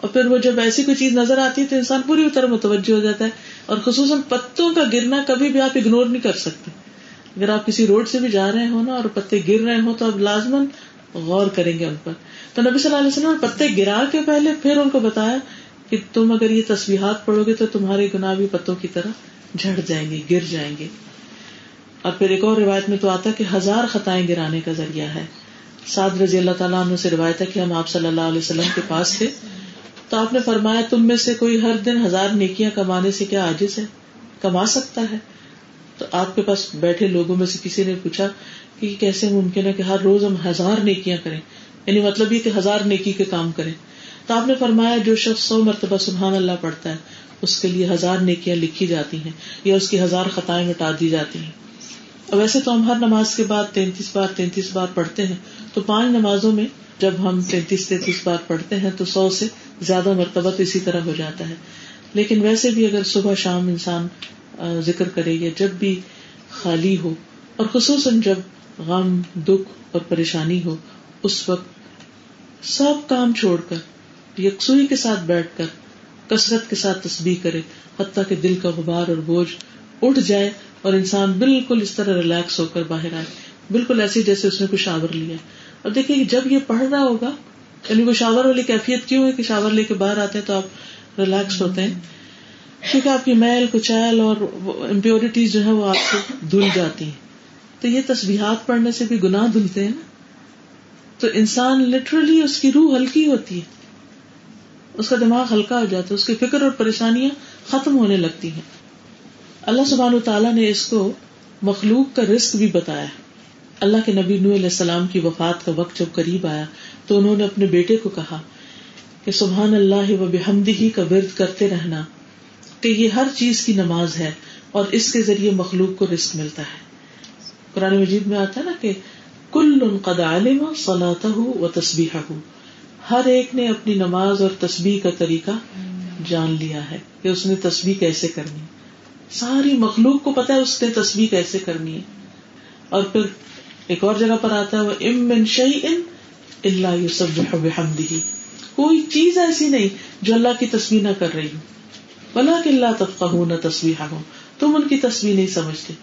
اور پھر وہ جب ایسی کوئی چیز نظر آتی ہے تو انسان پوری طرح متوجہ ہو جاتا ہے اور خصوصاً پتوں کا گرنا کبھی بھی آپ اگنور نہیں کر سکتے۔ اگر آپ کسی روڈ سے بھی جا رہے ہو نا اور پتے گر رہے ہوں تو اب لازمن غور کریں گے ان پر۔ تو نبی صلی اللہ علیہ وسلم پتے گرا کے پہلے پھر ان کو بتایا کہ تم اگر یہ تصویرات پڑھو گے تو تمہارے گناہ بھی پتوں کی طرح جھڑ جائیں گے، گر جائیں گے۔ اور پھر ایک اور روایت میں تو آتا کہ ہزار خطائیں گرانے کا ذریعہ ہے۔ سعد رضی اللہ تعالیٰ عنہ سے روایت ہے کہ ہم آپ صلی اللہ علیہ وسلم کے پاس تھے۔ تو آپ نے فرمایا تم میں سے کوئی ہر دن ہزار نیکیاں کمانے سے کیا عاجز ہے؟ کما سکتا ہے۔ تو آپ کے پاس بیٹھے لوگوں میں سے کسی نے پوچھا کہ کیسے ممکن ہے کہ ہر روز ہم ہزار نیکیاں کریں؟ یعنی مطلب یہ کہ ہزار نیکی کے کام کریں۔ تو آپ نے فرمایا جو شخص سو مرتبہ سبحان اللہ پڑھتا ہے، اس کے لیے ہزار نیکیاں لکھی جاتی ہیں یا اس کی ہزار خطائیں مٹا دی جاتی ہیں۔ اور ویسے تو ہم ہر نماز کے بعد تینتیس بار تینتیس بار پڑھتے ہیں۔ تو پانچ نمازوں میں جب ہم تینتیس تینتیس بار پڑھتے ہیں تو سو سے زیادہ مرتبہ تو اسی طرح ہو جاتا ہے۔ لیکن ویسے بھی اگر صبح شام انسان ذکر کرے یا جب بھی خالی ہو، اور خصوصاً جب غم، دکھ اور پریشانی ہو، اس وقت سب کام چھوڑ کر، یکسوئی کے ساتھ بیٹھ کر، کثرت کے ساتھ تصبیح کرے، حتیٰ کہ دل کا غبار اور بوجھ اٹھ جائے اور انسان بالکل اس طرح ریلیکس ہو کر باہر آئے۔ بالکل ایسی جیسے اس نے کچھ شاور لیا۔ اور دیکھیے جب یہ پڑھ رہا ہوگا یعنی وہ شاور والی کیفیت کیوں ہے کہ شاور لے کے باہر آتے ہیں تو آپ ریلیکس ہوتے ہیں؟ کیونکہ آپ کی میل، کچیل اور امپیورٹیز جو ہے وہ آپ سے دھل جاتی ہیں۔ تو یہ تصویرات پڑھنے سے بھی گناہ دھلتے ہیں نا؟ تو انسان لٹرلی اس کی روح ہلکی ہوتی ہے۔ اس کا دماغ ہلکا ہو جاتا ہے، اس کی فکر اور پریشانیاں ختم ہونے لگتی ہیں۔ اللہ سبحان و تعالیٰ نے اس کو مخلوق کا رسک بھی بتایا اللہ کے نبی نو علیہ السلام کی وفات کا وقت جب قریب آیا تو انہوں نے اپنے بیٹے کو کہا کہ سبحان اللہ و بحمدی کا ورد کرتے رہنا کہ یہ ہر چیز کی نماز ہے اور اس کے ذریعے مخلوق کو رسک ملتا ہے۔ قرآن مجید میں آتا ہے نا کہ کل قد علم صلاح و تصبیح ہو ہر ایک نے اپنی نماز اور تصبیح کا طریقہ جان لیا ہے کہ اس نے تصویر کیسے کرنی ساری مخلوق کو پتا ہے اس نے تصویر کیسے کرنی ہے۔ اور پھر ایک اور جگہ پر آتا ہے وہ ام ان شعی ان اللہ یوسف کوئی چیز ایسی نہیں جو اللہ کی تصویر نہ کر رہی ہوں بلا کہ اللہ تفقہ ہوں نہ تصویر ہوں تم ان کی تصویر نہیں سمجھتے۔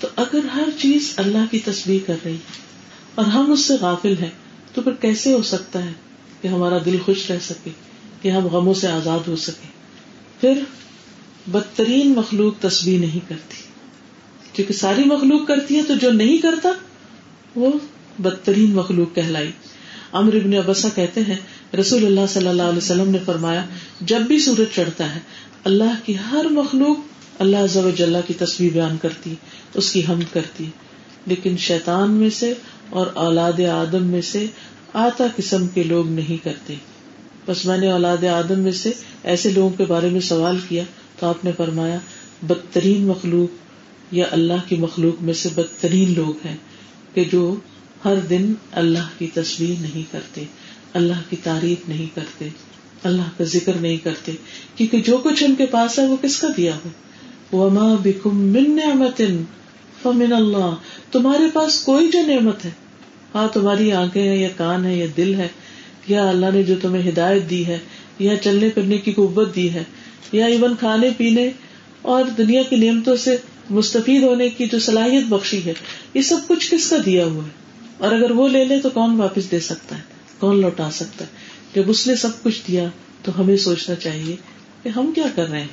تو اگر ہر چیز اللہ کی تصویر کر رہی اور ہم اس سے غافل ہیں، تو پھر کیسے ہو سکتا ہے کہ ہمارا دل خوش رہ سکے، کہ ہم غموں سے آزاد ہو سکے؟ پھر بدترین مخلوق تصویر نہیں کرتی۔ کیونکہ ساری مخلوق کرتی ہے تو جو نہیں کرتا، وہ بدترین مخلوق کہلائی۔ امر ابن ابسا کہتے ہیں، رسول اللہ صلی اللہ علیہ وسلم نے فرمایا، جب بھی سورج چڑھتا ہے، اللہ کی ہر مخلوق اللہ جل کی تصویر بیان کرتی، اس کی حمد کرتی۔ لیکن شیطان میں سے اور اولاد آدم میں سے آتا قسم کے لوگ نہیں کرتے۔ بس میں نے اولاد آدم میں سے ایسے لوگوں کے بارے میں سوال کیا، تو آپ نے فرمایا، بدترین مخلوق یا اللہ کی مخلوق میں سے بدترین لوگ ہیں کہ جو ہر دن اللہ کی تصویر نہیں کرتے، اللہ کی تعریف نہیں کرتے، اللہ کا ذکر نہیں کرتے، کیونکہ جو کچھ ان کے پاس ہے وہ کس کا دیا ہو؟ وما بکم من نعمت فمن اللہ تمہارے پاس کوئی جو نعمت ہے ہاں تمہاری آنکھیں ہیں یا کان ہے یا دل ہے، یا اللہ نے جو تمہیں ہدایت دی ہے، یا چلنے پھرنے کی قوت دی ہے، یا ایون کھانے پینے اور دنیا کی نعمتوں سے مستفید ہونے کی جو صلاحیت بخشی ہے، یہ سب کچھ کس کا دیا ہوا ہے؟ اور اگر وہ لے لے تو کون واپس دے سکتا ہے؟ کون لوٹا سکتا ہے؟ جب اس نے سب کچھ دیا تو ہمیں سوچنا چاہیے کہ ہم کیا کر رہے ہیں۔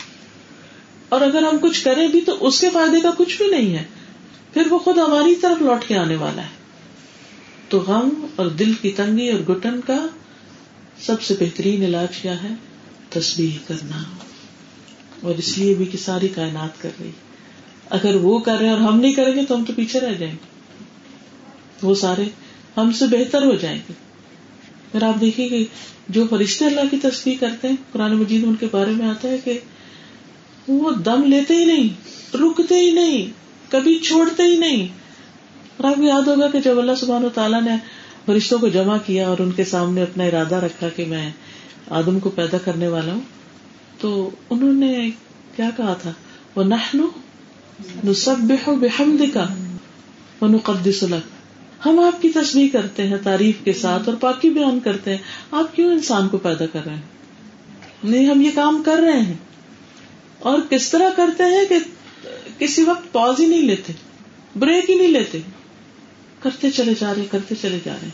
اور اگر ہم کچھ کریں بھی تو اس کے فائدے کا کچھ بھی نہیں ہے۔ پھر وہ خود ہماری طرف لوٹ کے آنے والا ہے۔ تو غم اور دل کی تنگی اور گٹن کا سب سے بہترین علاج کیا ہے؟ تصویر کرنا۔ اور اس لیے بھی کہ ساری کائنات کر رہی۔ اگر وہ کر رہے اور ہم نہیں کریں گے تو ہم تو پیچھے رہ جائیں۔ گے وہ سارے ہم سے بہتر ہو جائیں گے۔ پھر آپ دیکھیے کہ جو فرشتے اللہ کی تصویر کرتے ہیں، قرآن مجید ان کے بارے میں آتا ہے کہ وہ دم لیتے ہی نہیں، رکتے ہی نہیں، کبھی چھوڑتے ہی نہیں۔ اور آپ کو یاد ہوگا کہ جب اللہ سبحان و تعالیٰ نے فرشتوں کو جمع کیا اور ان کے سامنے اپنا ارادہ رکھا کہ میں آدم کو پیدا کرنے والا ہوں، تو انہوں نے کیا کہا تھا؟ وہ نہنو نسب بحمد کا وہ ہم آپ کی تصویر کرتے ہیں، تعریف کے ساتھ اور پاکی بیان کرتے ہیں۔ آپ کیوں انسان کو پیدا کر رہے ہیں؟ نہیں، ہم یہ کام کر رہے ہیں۔ اور کس طرح کرتے ہیں کہ کسی وقت پاز ہی نہیں لیتے، بریک ہی نہیں لیتے۔ کرتے چلے جا رہے کرتے چلے جا رہے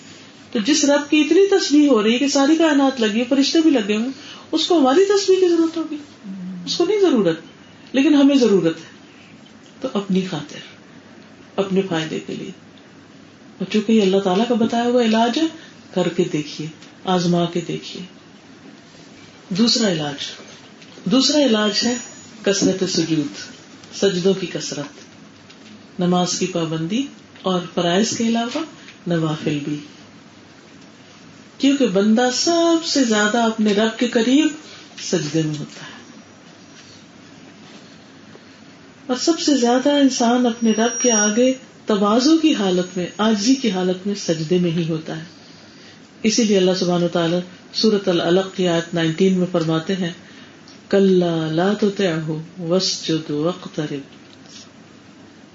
تو جس رب کی اتنی تصویر ہو رہی ہے کہ ساری کائنات لگی ہے، فرشتے بھی لگے ہوئے اس کو ہماری تصویر کی ضرورت ہوگی۔ اس کو نہیں ضرورت، لیکن ہمیں ضرورت ہے۔ تو اپنی خاطر، اپنے فائدے کے لیے۔ اور چونکہ یہ اللہ تعالیٰ کا بتایا ہوا علاج ہے، کر کے دیکھیے، آزما کے دیکھیے۔ دوسرا علاج دوسرا علاج ہے کثرت سجود، سجدوں کی کثرت۔ نماز کی پابندی اور فرائض کے علاوہ نوافل بھی۔ کیونکہ بندہ سب سے زیادہ اپنے رب کے قریب سجدے میں ہوتا ہے۔ اور سب سے زیادہ انسان اپنے رب کے آگے توازو کی حالت میں، آجزی کی حالت میں سجدے میں ہی ہوتا ہے۔ اسی لیے اللہ سبحانہ تعالیٰ سورت الق کی آیت نائنٹین میں فرماتے ہیں کل لا تو ہو وس جد وقت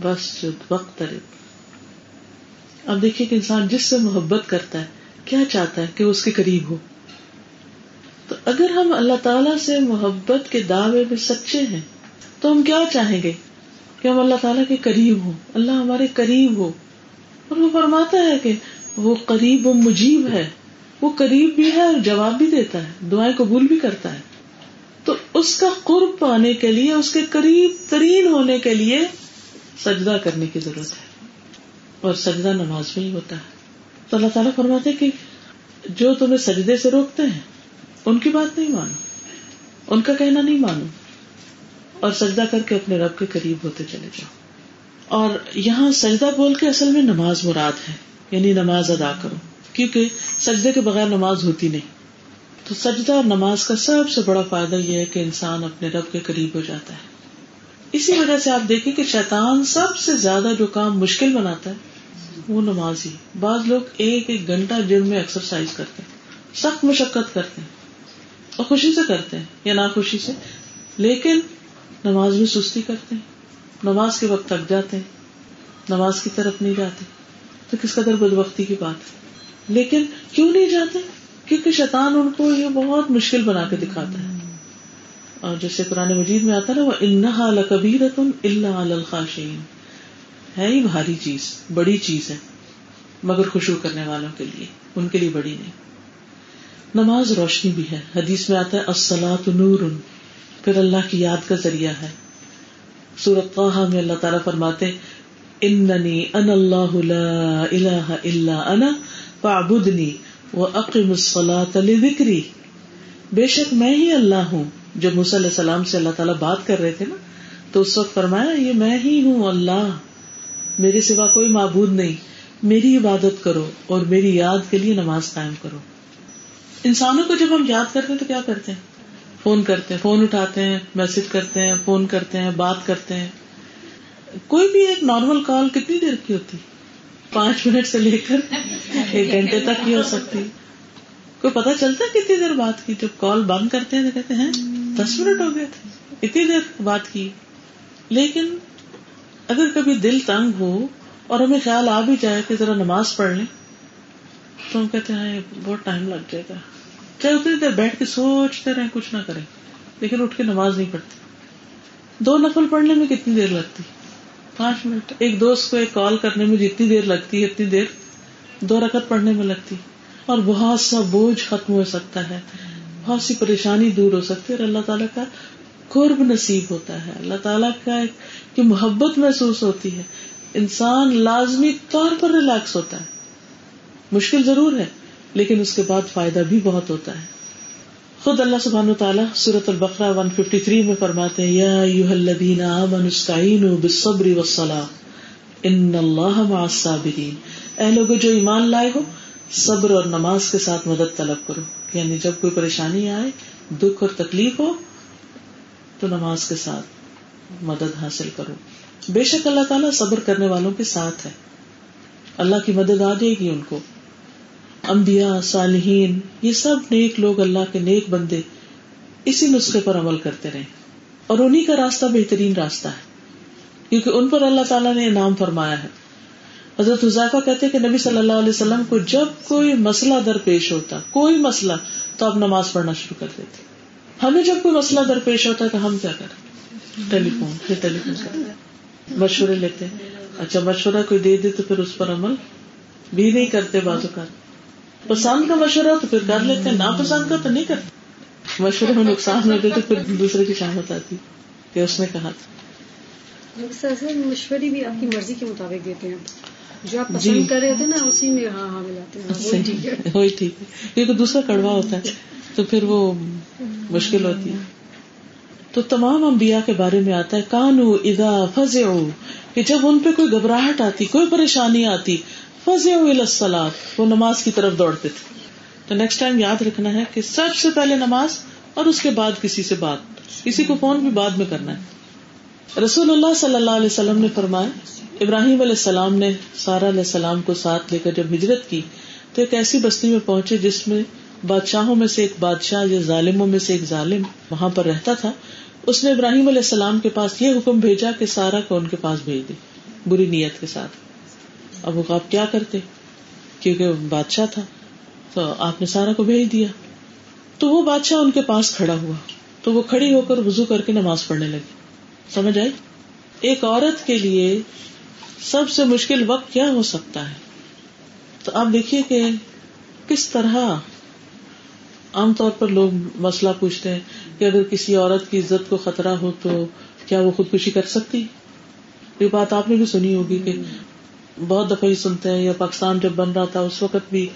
بس جد وقت اب دیکھیے کہ انسان جس سے محبت کرتا ہے، کیا چاہتا ہے کہ اس کے قریب ہو؟ تو اگر ہم اللہ تعالی سے محبت کے دعوے میں سچے ہیں، تو ہم کیا چاہیں گے؟ کہ ہم اللہ تعالیٰ کے قریب ہوں، اللہ ہمارے قریب ہو۔ اور وہ فرماتا ہے کہ وہ قریب و مجیب ہے۔ وہ قریب بھی ہے اور جواب بھی دیتا ہے، دعائیں قبول بھی کرتا ہے۔ تو اس کا قرب پانے کے لیے، اس کے قریب ترین ہونے کے لیے سجدہ کرنے کی ضرورت ہے۔ اور سجدہ نماز میں ہی ہوتا ہے۔ تو اللہ تعالیٰ فرماتے کہ جو تمہیں سجدے سے روکتے ہیں، ان کی بات نہیں مانو۔ ان کا کہنا نہیں مانو۔ اور سجدہ کر کے اپنے رب کے قریب ہوتے چلے جاؤ۔ اور یہاں سجدہ بول کے اصل میں نماز مراد ہے یعنی نماز ادا کرو۔ کیونکہ سجدے کے بغیر نماز ہوتی نہیں۔ تو سجدہ اور نماز کا سب سے بڑا فائدہ یہ ہے کہ انسان اپنے رب کے قریب ہو جاتا ہے۔ اسی وجہ سے آپ دیکھیں کہ شیطان سب سے زیادہ جو کام مشکل بناتا ہے، وہ نماز ہی۔ بعض لوگ ایک ایک گھنٹہ جم میں ایکسرسائز کرتے ہیں، سخت مشقت کرتے ہیں اور خوشی سے کرتے ہیں، یا ناخوشی سے۔ لیکن نماز میں سستی کرتے ہیں، نماز کے وقت تک جاتے ہیں، نماز کی طرف نہیں جاتے۔ تو کس قدر بد وقتی کی بات ہے؟ لیکن کیوں نہیں جاتے؟ کیونکہ شیطان ان کو یہ بہت مشکل بنا کے دکھاتا ہے۔ اور جیسے قرآن مجید میں آتا نا، وہ انہا لبیر اللہ الخاشین ہے ہی بھاری چیز، بڑی چیز ہے، مگر خوشبو کرنے والوں کے لیے، ان کے لیے بڑی نہیں۔ نماز روشنی بھی ہے۔ حدیث میں آتا ہے السلاۃ نور پھر اللہ کی یاد کا ذریعہ ہے۔ سورت میں اللہ تعالیٰ فرماتے اننی ان اللہ لا الہ الا انا فاعبدنی واقم الصلاة لذکری۔ بے شک میں ہی اللہ ہوں۔ جب موسی علیہ السلام سے اللہ تعالیٰ بات کر رہے تھے نا، تو اس وقت فرمایا، یہ میں ہی ہوں اللہ، میرے سوا کوئی معبود نہیں۔ میری عبادت کرو اور میری یاد کے لیے نماز قائم کرو۔ انسانوں کو جب ہم یاد کرتے ہیں تو کیا کرتے ہیں؟ فون کرتے ہیں، فون اٹھاتے ہیں، میسج کرتے ہیں، فون کرتے ہیں، بات کرتے ہیں۔ کوئی بھی ایک نارمل کال کتنی دیر کی ہوتی؟ پانچ منٹ سے لے کر ایک گھنٹے تک کی ہو سکتی۔ کوئی پتا چلتا ہے کتنی دیر بات کی؟ جب کال بند کرتے ہیں تو کہتے ہیں، دس منٹ ہو گئے تھے۔ اتنی دیر بات کی۔ لیکن اگر کبھی دل تنگ ہو اور ہمیں خیال آ بھی جائے کہ ذرا نماز پڑھ لیں، تو ہم کہتے ہیں بہت ٹائم لگ جائے گا۔ چاہے اتنی دیر بیٹھ کے سوچتے رہے، کچھ نہ کریں۔ لیکن اٹھ کے نماز نہیں پڑھتی دو نفل پڑھنے میں کتنی دیر لگتی؟ پانچ منٹ۔ ایک دوست کو ایک کال کرنے میں جتنی دیر لگتی ہے، اتنی دیر دو رکعت پڑھنے میں لگتی۔ اور بہت سا بوجھ ختم ہو سکتا ہے۔ بہت سی پریشانی دور ہو سکتی ہے۔ اور اللہ تعالیٰ کا قرب نصیب ہوتا ہے۔ اللہ تعالیٰ کا کہ محبت محسوس ہوتی ہے۔ انسان لازمی طور پر ریلیکس ہوتا ہے۔ مشکل ضرور ہے۔ لیکن اس کے بعد فائدہ بھی بہت ہوتا ہے۔ خود اللہ سبحانہ تعالیٰ سورت البقرا ون ففٹی تھری میں فرماتے ہیں، یا بالصبر والصلاة ان اللہ مع الصابرین۔ اے لوگ جو ایمان لائے ہو، صبر اور نماز کے ساتھ مدد طلب کرو۔ یعنی جب کوئی پریشانی آئے، دکھ اور تکلیف ہو، تو نماز کے ساتھ مدد حاصل کرو۔ بے شک اللہ تعالیٰ صبر کرنے والوں کے ساتھ ہے۔ اللہ کی مدد آ جائے گی ان کو۔ انبیاء، صالحین، یہ سب نیک لوگ اللہ کے نیک بندے اسی نسخے پر عمل کرتے رہے۔ اور انہیں کا راستہ بہترین راستہ ہے، کیونکہ ان پر اللہ تعالیٰ نے انعام فرمایا ہے۔ حضرت حضافہ کہتے کہ نبی صلی اللہ علیہ وسلم کو جب کوئی مسئلہ درپیش ہوتا، کوئی مسئلہ، تو آپ نماز پڑھنا شروع کر دیتے۔ ہمیں جب کوئی مسئلہ درپیش ہوتا ہے تو ہم کیا کریں ٹیلی فون پھر ٹیلی فون کرتے مشورے لیتے۔ اچھا مشورہ کوئی دے دے تو پھر اس پر عمل بھی نہیں کرتے، بازو کا پسند کا مشورہ تو پھر کر لیتے ناپسند کا تو نہیں کرتے۔ مشورے میں نقصان ہوتے تو پھر دوسرے کی شامت آتی کہ اس نے کہا تھا۔ مشورے بھی آپ کی مرضی کے مطابق دیتے ہیں۔ جو آپ پسند کر رہے تھے نا اسی میں ہاں ہاں ملاتے ہیں۔ وہی ٹھیک۔ ہے کیونکہ دوسرا کڑوا ہوتا ہے تو پھر وہ مشکل ہوتی ہے۔ تو تمام انبیاء کے بارے میں آتا ہے کانو ادا فض کہ جب ان پہ کوئی گھبراہٹ آتی کوئی پریشانی آتی وہ نماز کی طرف دوڑتے تھے۔ تو نیکسٹ ٹائم یاد رکھنا ہے کہ سب سے پہلے نماز اور اس کے بعد کسی سے بات۔ کسی کو فون بھی بعد میں کرنا ہے۔ رسول اللہ صلی اللہ علیہ وسلم نے فرمایا، ابراہیم علیہ السلام نے سارا علیہ السلام کو ساتھ لے کر جب ہجرت کی، تو ایک ایسی بستی میں پہنچے جس میں بادشاہوں میں سے ایک بادشاہ یا ظالموں میں سے ایک ظالم وہاں پر رہتا تھا۔ اس نے ابراہیم علیہ السلام کے پاس یہ حکم بھیجا کہ سارا کو ان کے پاس بھیج دے، بری نیت کے ساتھ۔ اب وہ کیا کرتے؟ کیونکہ بادشاہ تھا، تو آپ نے سارا کو بھیج دیا۔ تو وہ بادشاہ ان کے پاس کھڑا ہوا۔ تو وہ کھڑی ہو کر وزو کر کے نماز پڑھنے لگی۔ سمجھ آئی؟ ایک عورت کے لیے سب سے مشکل وقت کیا ہو سکتا ہے؟ تو آپ دیکھیے کہ کس طرح عام طور پر لوگ مسئلہ پوچھتے ہیں کہ اگر کسی عورت کی عزت کو خطرہ ہو تو کیا وہ خودکشی کر سکتی؟ یہ بات آپ نے بھی سنی ہوگی کہ بہت دفعہ ہی سنتے ہیں، یا پاکستان جب بن رہا تھا، اس وقت بھی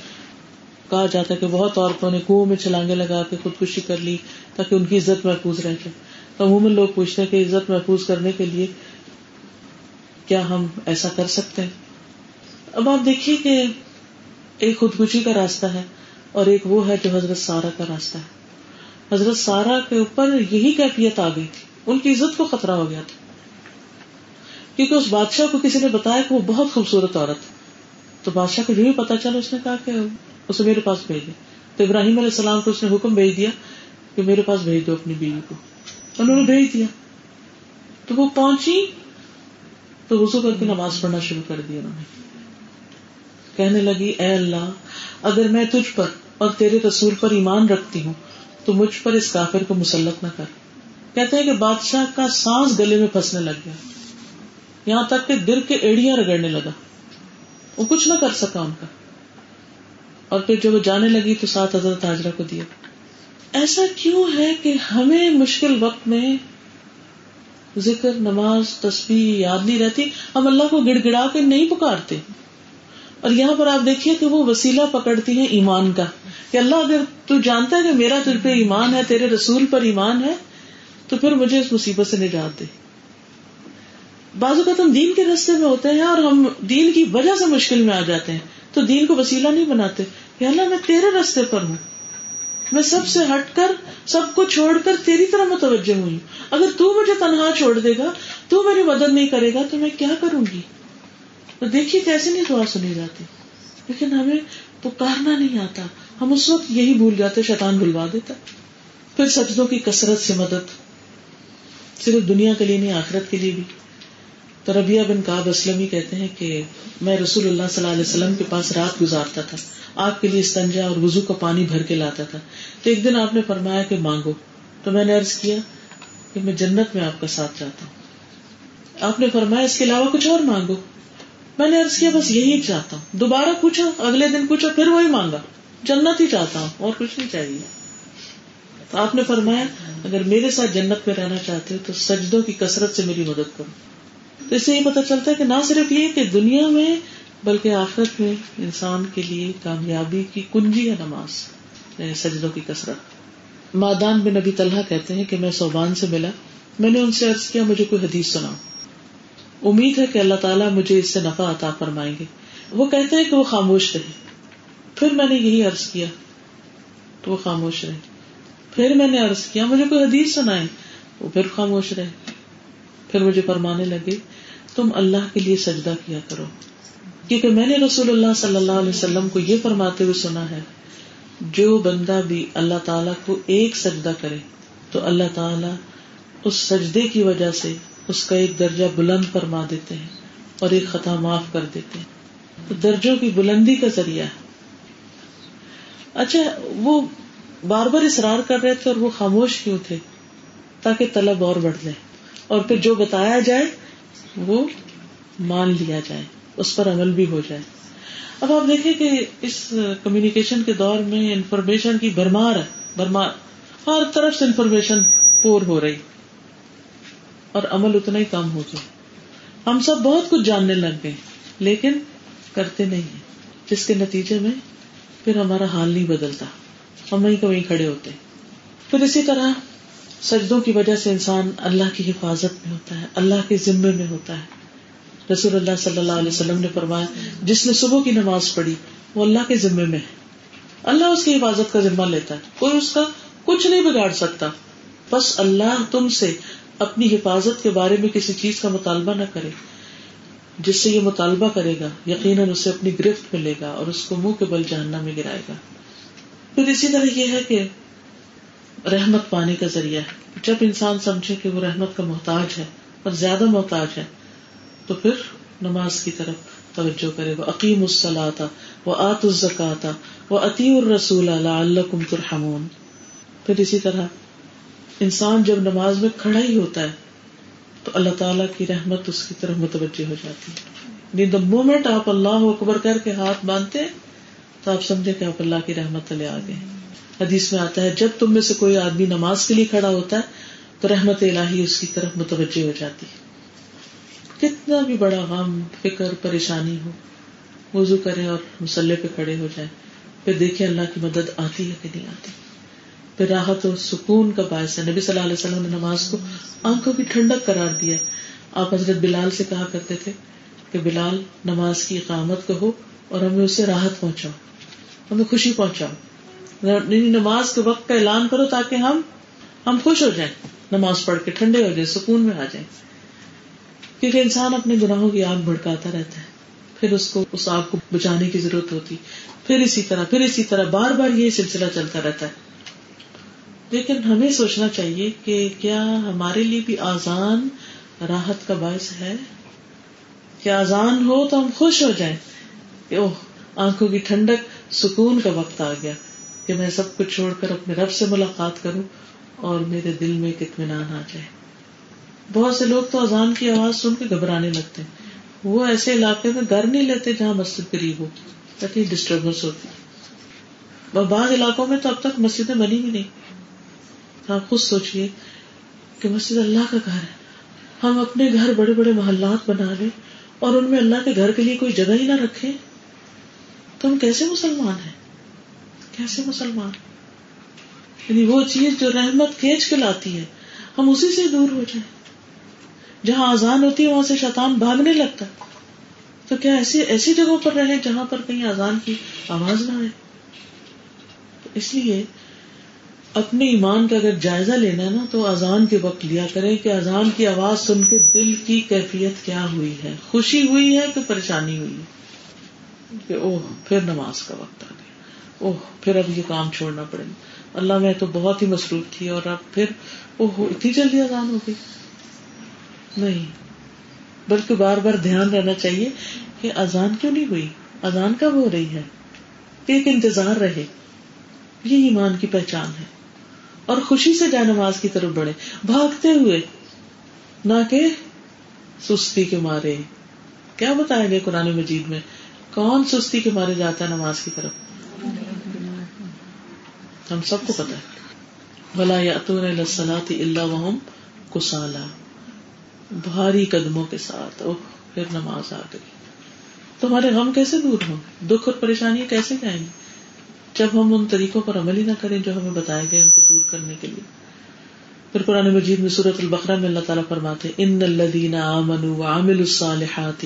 کہا جاتا ہے کہ بہت عورتوں نے کنویں میں چھلانگے لگا کے خودکشی کر لی تاکہ ان کی عزت محفوظ رہ جائے تو عموماً لوگ پوچھتے ہیں کہ عزت محفوظ کرنے کے لیے کیا ہم ایسا کر سکتے ہیں؟ اب آپ دیکھیے کہ ایک خودکشی کا راستہ ہے اور ایک وہ ہے جو حضرت سارا کا راستہ ہے۔ حضرت سارا کے اوپر یہی کیفیت آ گئی تھی، ان کی عزت کو خطرہ ہو گیا تھا۔ کیونکہ اس بادشاہ کو کسی نے بتایا کہ وہ بہت خوبصورت عورت تو بادشاہ کو جو بھی پتا چلا، اس نے کہا کہ اسے میرے پاس بھیج دے۔ تو ابراہیم علیہ السلام کو اس نے حکم بھیج دیا کہ میرے پاس بھیج دو اپنی بیوی کو۔ انہوں نے بھیج دیا۔ تو وہ پہنچی، تو وزو کر کے نماز پڑھنا شروع کر دیا انہوں نے۔ کہنے لگی، اے اللہ، اگر میں تجھ پر اور تیرے رسول پر ایمان رکھتی ہوں، تو مجھ پر اس کافر کو مسلط نہ کر۔ کہتے ہیں کہ بادشاہ کا سانس گلے میں پھنسنے لگ گیا۔ یہاں تک کہ دل کے ایڑیاں رگڑنے لگا۔ وہ کچھ نہ کر سکا ان کا۔ اور پھر جب وہ جانے لگی تو ساتھ حضرت حاجرہ کو دیا۔ ایسا کیوں ہے کہ ہمیں مشکل وقت میں ذکر، نماز تصویر یاد نہیں رہتی؟ ہم اللہ کو گڑ گڑا کے نہیں پکارتے۔ اور یہاں پر آپ دیکھیے کہ وہ وسیلہ پکڑتی ہیں ایمان کا۔ کہ اللہ اگر تو جانتا ہے کہ میرا تجھ پہ ایمان ہے، تیرے رسول پر ایمان ہے، تو پھر مجھے اس مصیبت سے نجات دے۔ بعض اوقات ہم دین کے رستے میں ہوتے ہیں اور ہم دین کی وجہ سے مشکل میں آ جاتے ہیں تو دین کو وسیلہ نہیں بناتے۔ کہ اللہ، میں تیرے رستے پر ہوں۔ میں سب سے ہٹ کر، سب کو چھوڑ کر تیری طرح متوجہ ہوئی اگر تو مجھے تنہا چھوڑ دے گا، تو میری مدد نہیں کرے گا، تو میں کیا کروں گی؟ تو دیکھیے کیسے نہیں دعا سنی جاتی۔ لیکن ہمیں پکارنا نہیں آتا۔ ہم اس وقت یہی بھول جاتے، شیطان بلوا دیتا۔ پھر سجدوں کی کثرت سے مدد۔ صرف دنیا کے لیے نہیں، آخرت کے لیے بھی۔ تو ربیہ بن کاب اسلم کہتے ہیں کہ میں رسول اللہ صلی اللہ علیہ وسلم کے پاس رات گزارتا تھا۔ آپ کے لیے استنجا اور وزو کا پانی بھر کے لاتا تھا۔ تو ایک دن آپ نے فرمایا کہ مانگو۔ تو میں نے ارض کیا کہ میں جنت میں آپ کا ساتھ چاہتا ہوں۔ آپ نے فرمایا اس کے علاوہ کچھ اور مانگو۔ میں نے ارض کیا بس یہی چاہتا ہوں۔ دوبارہ پوچھا، اگلے دن پوچھا، پھر وہی مانگا۔ جنت ہی چاہتا ہوں، اور کچھ نہیں چاہیے۔ تو آپ نے فرمایا، اگر میرے ساتھ جنت میں رہنا چاہتے ہو تو سجدوں کی کثرت سے میری مدد کرو۔ تو اس سے یہ پتا چلتا ہے کہ نہ صرف یہ کہ دنیا میں بلکہ آخرت میں انسان کے لیے کامیابی کی کنجی ہے نماز یعنی سجدوں کی کثرت۔ مادان بن نبی طلحہ کہتے ہیں کہ میں صوبان سے ملا۔ میں نے ان سے عرض کیا، مجھے کوئی حدیث سنا امید ہے کہ اللہ تعالیٰ مجھے اس سے نفع عطا فرمائیں گے۔ وہ کہتے ہیں کہ وہ خاموش رہے۔ پھر میں نے یہی عرض کیا۔ تو وہ خاموش رہے۔ پھر میں نے عرض کیا، مجھے کوئی حدیث سنائے وہ پھر خاموش رہے۔ پھر مجھے فرمانے لگے تم اللہ کے لیے سجدہ کیا کرو۔ کیونکہ میں نے رسول اللہ صلی اللہ علیہ وسلم کو یہ فرماتے ہوئے سنا ہے، جو بندہ بھی اللہ تعالیٰ کو ایک سجدہ کرے، تو اللہ تعالیٰ اس سجدے کی وجہ سے اس کا ایک درجہ بلند فرما دیتے ہیں اور ایک خطا معاف کر دیتے ہیں۔ تو درجوں کی بلندی کا ذریعہ۔ ہے اچھا وہ بار بار اصرار کر رہے تھے اور وہ خاموش کیوں تھے؟ تاکہ طلب اور بڑھ جائے اور پھر جو بتایا جائے وہ مان لیا جائے، اس پر عمل بھی ہو جائے۔ اب آپ دیکھیں کہ اس کمیونیکیشن کے دور میں انفارمیشن کی بھرمار ہے بھرمار ہر طرف سے انفارمیشن پور ہو رہی۔ اور عمل اتنا ہی کم ہو گیا۔ ہم سب بہت کچھ جاننے لگ گئے، لیکن کرتے نہیں ہیں۔ جس کے نتیجے میں پھر ہمارا حال نہیں بدلتا۔ ہم وہیں وہیں کھڑے ہوتے۔ پھر اسی طرح سجدوں کی وجہ سے انسان اللہ کی حفاظت میں ہوتا ہے، اللہ کے ذمے میں ہوتا ہے۔ رسول اللہ صلی اللہ علیہ وسلم نے فرمایا، جس نے صبح کی نماز پڑھی، وہ اللہ کے ذمے میں ہے۔ اللہ اس کی حفاظت کا ذمہ لیتا ہے۔ کوئی اس کا کچھ نہیں بگاڑ سکتا۔ بس اللہ تم سے اپنی حفاظت کے بارے میں کسی چیز کا مطالبہ نہ کرے۔ جس سے یہ مطالبہ کرے گا، یقیناً اسے اپنی گرفت ملے گا اور اس کو منہ کے بل جاننا میں گرائے گا۔ پھر اسی طرح یہ ہے کہ رحمت پانے کا ذریعہ ہے۔ جب انسان سمجھے کہ وہ رحمت کا محتاج ہے اور زیادہ محتاج ہے، تو پھر نماز کی طرف توجہ کرے۔ وہ عقیم الصلاح وہ آت الزکا وہ عطی الرسول اللہ ترحمون۔ پھر اسی طرح انسان جب نماز میں کھڑا ہی ہوتا ہے، تو اللہ تعالیٰ کی رحمت اس کی طرف متوجہ ہو جاتی ہے۔ یعنی دا مومنٹ آپ اللہ اکبر کر کے ہاتھ باندھتے، تو آپ سمجھے کہ آپ اللہ کی رحمت تلے آ گئے حدیث میں آتا ہے، جب تم میں سے کوئی آدمی نماز کے لیے کھڑا ہوتا ہے، تو رحمت الہی اس کی طرف متوجہ ہو جاتی ہے۔ کتنا بھی بڑا غم، فکر، پریشانی ہو، وضو کرے اور مسلح پہ کھڑے ہو جائے، پھر دیکھے اللہ کی مدد آتی ہے کہ نہیں آتی۔ پھر راحت اور سکون کا باعث ہے۔ نبی صلی اللہ علیہ وسلم نے نماز کو آنکھوں کی ٹھنڈک قرار دیا۔ آپ حضرت بلال سے کہا کرتے تھے کہ بلال، نماز کی اقامت کہو اور ہمیں اسے راحت پہنچاؤ، ہمیں خوشی پہنچاؤ۔ یعنی نماز کے وقت کا اعلان کرو تاکہ ہم ہم خوش ہو جائیں۔ نماز پڑھ کے ٹھنڈے ہو جائیں، سکون میں آ جائیں۔ کیونکہ انسان اپنے گناہوں کی آگ بھڑکاتا رہتا ہے۔ پھر اس کو، اس آگ کو بچانے کی ضرورت ہوتی۔ پھر اسی طرح، پھر اسی طرح بار بار یہ سلسلہ چلتا رہتا ہے۔ لیکن ہمیں سوچنا چاہیے کہ کیا ہمارے لیے بھی آزان راحت کا باعث ہے؟ کہ آزان ہو تو ہم خوش ہو جائیں؟ کہ اوہ، آنکھوں کی ٹھنڈک سکون کا وقت آ گیا۔ کہ میں سب کچھ چھوڑ کر اپنے رب سے ملاقات کروں اور میرے دل میں ایک اطمینان آ جائے۔ بہت سے لوگ تو اذان کی آواز سن کے گھبرانے لگتے ہیں۔ وہ ایسے علاقے میں گھر نہیں لیتے جہاں مسجد قریب ہو، تاکہ ڈسٹربینس ہوتی بعض علاقوں میں تو اب تک مسجدیں بنی بھی نہیں۔ آپ خود سوچیے کہ مسجد اللہ کا گھر ہے۔ ہم اپنے گھر بڑے بڑے محلات بنا لیں اور ان میں اللہ کے گھر کے لیے کوئی جگہ ہی نہ رکھے تو ہم کیسے مسلمان ہیں؟ کیسے مسلمان؟ یعنی وہ چیز جو رحمت کھینچ کے لاتی ہے، ہم اسی سے دور ہو جائیں۔ جہاں آزان ہوتی ہے، وہاں سے شیطان بھاگنے لگتا تو کیا ایسی ایسی جگہوں پر رہے جہاں پر کہیں آزان کی آواز نہ آئے؟ اس لیے اپنے ایمان کا اگر جائزہ لینا نا، تو اذان کے وقت لیا کرے کہ اذان کی آواز سن کے دل کی کیفیت کیا ہوئی ہے۔ خوشی ہوئی ہے کہ پریشانی ہوئی ہے؟ کہ اوہ، پھر نماز کا وقت آ اوہ، پھر اب یہ کام چھوڑنا پڑے۔ گا اللہ میں تو بہت ہی مصروف تھی اور اب پھر، اوہ، اتنی جلدی اذان ہو گئی۔ نہیں، بلکہ بار بار دھیان رہنا چاہیے کہ اذان کیوں نہیں ہوئی؟ اذان کب ہو رہی ہے؟ ایک انتظار رہے۔ یہ ایمان کی پہچان ہے۔ اور خوشی سے جائے نماز کی طرف بڑھے۔ بھاگتے ہوئے، نہ کہ سستی کے مارے۔ کیا بتائیں گے قرآن مجید میں؟ کون سستی کے مارے جاتا ہے نماز کی طرف؟ ہم سب کو پتا ہے۔ بلا یا اللہ وحم کسالا بھاری قدموں کے ساتھ، اوہ، پھر نماز آ گئی۔ تمہارے غم کیسے دور ہوں؟ دکھ اور پریشانی کیسے جائیں گی؟ جب ہم ان طریقوں پر عمل ہی نہ کریں جو ہمیں بتائے گئے ان کو دور کرنے کے لیے۔ پھر قرآن مجید میں صورت البقرہ میں اللہ تعالیٰ فرماتے ان الدین امن عامل الصالحات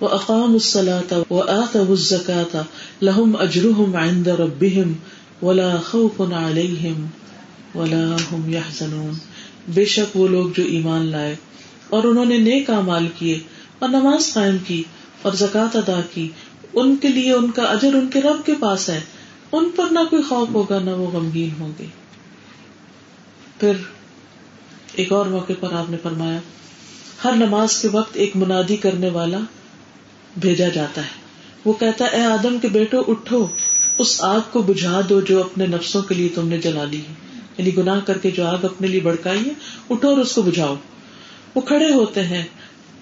وہ اقام الصلاۃ و آتوا الزکاۃ لهم اجرهم عند ربهم ولا خوف عليهم ولا هم يحزنون بے شک وہ لوگ جو ایمان لائے اور انہوں نے نیک اعمال کیے اور نماز قائم کی اور زکوٰۃ ادا کی، ان کے لیے ان کا اجر ان کے رب کے پاس ہے۔ ان پر نہ کوئی خوف ہوگا نہ وہ غمگین ہوں گے۔ پھر ایک اور موقع پر آپ نے فرمایا، ہر نماز کے وقت ایک منادی کرنے والا بھیجا جاتا ہے۔ وہ کہتا ہے، اے آدم کے بیٹو، اٹھو۔ اس آگ کو بجھا دو جو اپنے نفسوں کے لیے تم نے جلا لی ہے۔ یعنی گناہ کر کے جو آگ اپنے لیے بڑکائی ہے، اٹھو اور اس کو بجھاؤ۔ وہ کھڑے ہوتے ہیں،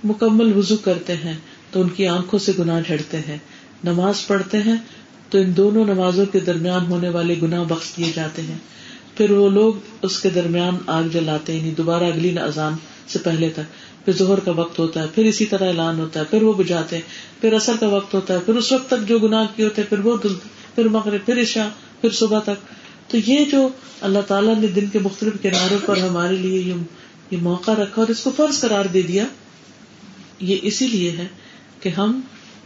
مکمل وضو کرتے ہیں، تو ان کی آنکھوں سے گناہ جھڑتے ہیں۔ نماز پڑھتے ہیں، تو ان دونوں نمازوں کے درمیان ہونے والے گناہ بخش دیے جاتے ہیں۔ پھر وہ لوگ اس کے درمیان آگ جلاتے ہیں یعنی دوبارہ اگلی اذان سے پہلے تک۔ پھر ظہر کا وقت ہوتا ہے، پھر اسی طرح اعلان ہوتا ہے، پھر وہ بجاتے ہیں۔ پھر اثر کا وقت ہوتا ہے، پھر اس وقت تک جو گناہ کیے ہوتے ہیں، پھر وہ پھر مغرب، پھر عشاء، پھر صبح تک۔ تو یہ جو اللہ تعالیٰ نے دن کے مختلف کناروں پر ہمارے لیے یہ موقع رکھا اور اس کو فرض قرار دے دیا، یہ اسی لیے ہے کہ ہم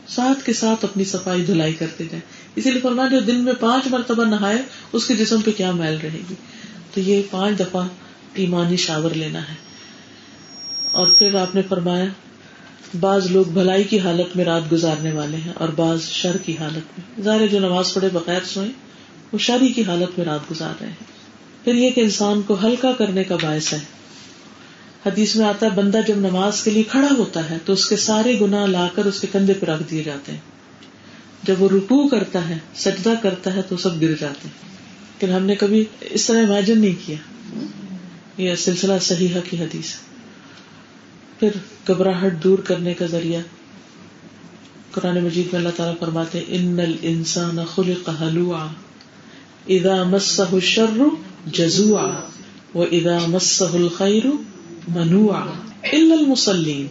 ساتھ کے ساتھ اپنی صفائی دھلائی کرتے جائیں۔ اسی لیے فرما جو دن میں پانچ مرتبہ نہائے، اس کے جسم پہ کیا میل رہے گی؟ تو یہ پانچ دفعہ ایمانی شاور لینا ہے۔ اور پھر آپ نے فرمایا بعض لوگ بھلائی کی حالت میں رات گزارنے والے ہیں اور بعض شر کی حالت میں۔ ظاہر جو نماز پڑھے بغیر سوئے وہ شری کی حالت میں رات گزار رہے ہیں۔ پھر یہ کہ انسان کو ہلکا کرنے کا باعث ہے۔ حدیث میں آتا ہے، بندہ جب نماز کے لیے کھڑا ہوتا ہے تو اس کے سارے گنا لا کر اس کے کندھے پہ رکھ دیے جاتے ہیں۔ جب وہ رکو کرتا ہے، سجدہ کرتا ہے تو سب گر جاتے ہیں۔ لیکن ہم نے کبھی اس طرح امیجن نہیں کیا۔ یہ سلسلہ صحیح کی حدیث ہے۔ پھر گھبراہٹ دور کرنے کا ذریعہ قرآن مجید میں اللہ تعالیٰ فرماتے ان الانسان خلق حلوعا اذا مسه الشر جزوعا واذا مسه الخير منوعا الا المصلين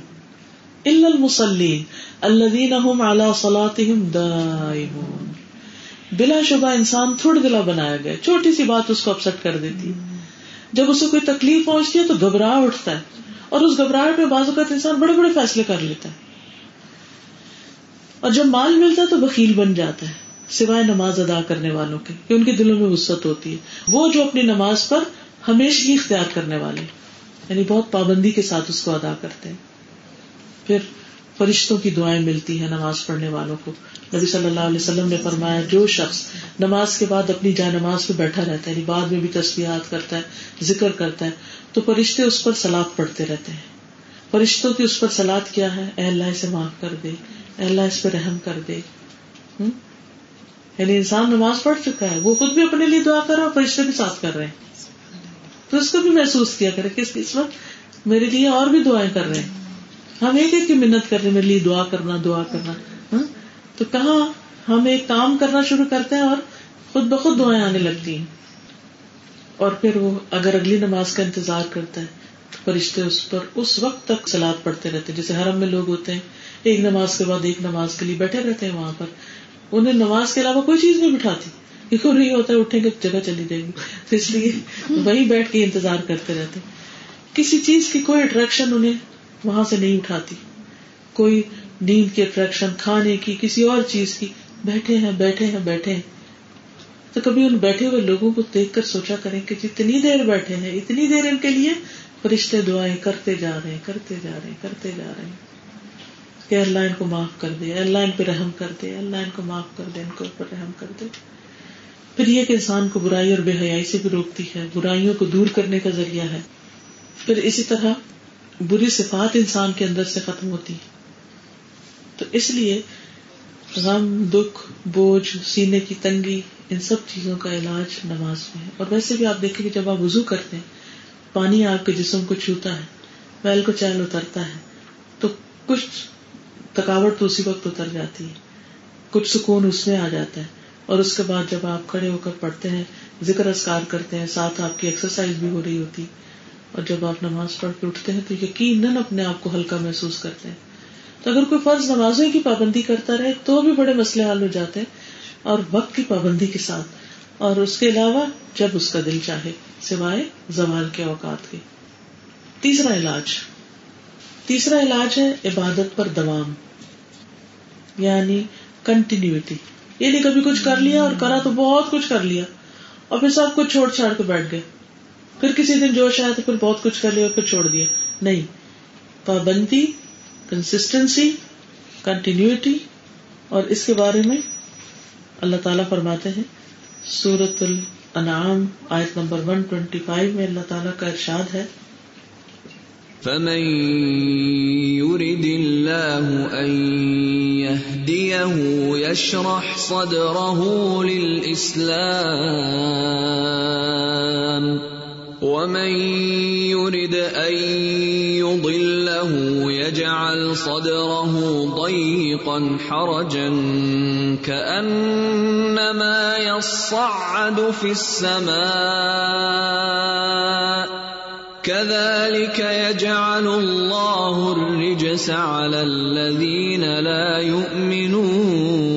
الا المصلين الذين هم على صلاتهم دائمون۔ بلا شبہ انسان تھوڑ دلا بنایا گیا، چھوٹی سی بات اس کو اپسٹ کر دیتی۔ جب اسے کوئی تکلیف پہنچتی ہے تو گھبراہ اٹھتا ہے۔ اور اس گھبراہٹ میں بعض اوقات انسان بڑے بڑے فیصلے کر لیتا ہے۔ اور جب مال ملتا ہے تو وکیل بن جاتا ہے، سوائے نماز ادا کرنے والوں کے، کہ ان کے دلوں میں وسط ہوتی ہے۔ وہ جو اپنی نماز پر ہمیشہ اختیار کرنے والے یعنی بہت پابندی کے ساتھ اس کو ادا کرتے ہیں۔ پھر فرشتوں کی دعائیں ملتی ہیں نماز پڑھنے والوں کو۔ نبی صلی اللہ علیہ وسلم نے فرمایا، جو شخص نماز کے بعد اپنی جائے نماز پہ بیٹھا رہتا ہے یعنی بعد میں بھی تصویرات کرتا ہے، ذکر کرتا ہے تو فرشتے اس پر سلاد پڑھتے رہتے ہیں۔ فرشتوں کی اس پر سلاد کیا ہے؟ اے اللہ سے معاف کر دے، اے اللہ اس پہ رحم کر دے۔ یعنی انسان نماز پڑھ چکا ہے، وہ خود بھی اپنے لیے دعا کر رہا ہے فرشتے بھی ساتھ کر رہے ہیں۔ تو اس کو بھی محسوس کیا کرے کہ اس وقت میرے لیے اور بھی دعائیں کر رہے ہیں۔ ہم ایک ایک کی منت کر رہے میرے لیے دعا کرنا دعا کرنا۔ ہاں؟ تو کہاں ہم ایک کام کرنا شروع کرتے ہیں اور خود بخود دعائیں آنے لگتی ہیں؟ اور پھر وہ اگر اگلی نماز کا انتظار کرتا ہے، تو فرشتے اس پر اس وقت تک سلاد پڑھتے رہتے جیسے حرم میں لوگ ہوتے ہیں، ایک نماز کے بعد ایک نماز کے لیے بیٹھے رہتے ہیں وہاں پر۔ انہیں نماز کے علاوہ کوئی چیز نہیں بٹھاتی۔ نہیں ہوتا ہے، اٹھیں گے جگہ چلی جائے گی۔ تو اس لیے وہی بیٹھ کے انتظار کرتے رہتے کسی چیز کی کوئی اٹریکشن انہیں وہاں سے نہیں اٹھاتی۔ کوئی نیند کی اٹریکشن کھانے کی، کسی اور چیز کی۔ بیٹھے ہیں بیٹھے ہیں بیٹھے ہیں۔ تو کبھی ان بیٹھے ہوئے لوگوں کو دیکھ کر سوچا کریں کہ جتنی دیر بیٹھے ہیں، اتنی دیر ان کے لیے فرشتے دعائیں کرتے جا رہے ہیں، کرتے جا رہے ہیں، کرتے جا رہے ہیں۔ کہ اللہ ان کو معاف کر دے، اللہ ان پہ رحم کر دے، اللہ ان کو معاف کر دے، ان کو اوپر رحم کر دے۔ پھر یہ کہ انسان کو برائی اور بے حیائی سے بھی روکتی ہے، برائیوں کو دور کرنے کا ذریعہ ہے۔ پھر اسی طرح بری صفات انسان کے اندر سے ختم ہوتی ہے تو اس لیے غم دکھ، بوجھ، سینے کی تنگی ان سب چیزوں کا علاج نماز میں ہے۔ اور ویسے بھی آپ دیکھیں کہ جب آپ وزو کرتے ہیں، پانی آپ کے جسم کو چھوتا ہے ویل کو چہل اترتا ہے، تو کچھ تھکاوٹ تو اسی وقت اتر جاتی ہے۔ کچھ سکون اس میں آ جاتا ہے۔ اور اس کے بعد جب آپ کھڑے ہو کر پڑھتے ہیں، ذکر اسکار کرتے ہیں، ساتھ آپ کی ایکسرسائز بھی ہو رہی ہوتی۔ اور جب آپ نماز پڑھ کے اٹھتے ہیں، تو یقیناً اپنے آپ کو ہلکا محسوس کرتے ہیں۔ تو اگر کوئی فرض نمازوں کی پابندی کرتا رہے، تو بھی بڑے مسئلے حل ہو جاتے ہیں۔ اور وقت کی پابندی کے ساتھ۔ اور اس کے علاوہ جب اس کا دل چاہے، سوائے زوال کے اوقات کے۔ تیسرا علاج۔ تیسرا علاج ہے عبادت پر دوام یعنی کنٹینیوٹی یہ نہیں کبھی کچھ کر لیا اور کرا تو بہت کچھ کر لیا، اور پھر سب کچھ چھوڑ چھاڑ کے بیٹھ گئے۔ پھر کسی دن جوش آیا تو پھر بہت کچھ کر لیا اور پھر چھوڑ دیا۔ نہیں، پابندی کنسٹینسی کنٹینیوٹی اور اس کے بارے میں اللہ تعالیٰ فرماتے ہیں سورت الانعام، آیت نمبر 125 میں اللہ تعالیٰ کا ارشاد ہے۔ فمن يرد الله أن يهديه يشرح صدره للإسلام ومن يرد أن يضله يجعل صدره ضيقا حرجا كأنما يصعد في السماء كذلك يجعل الله الرجس على الذين لا يؤمنون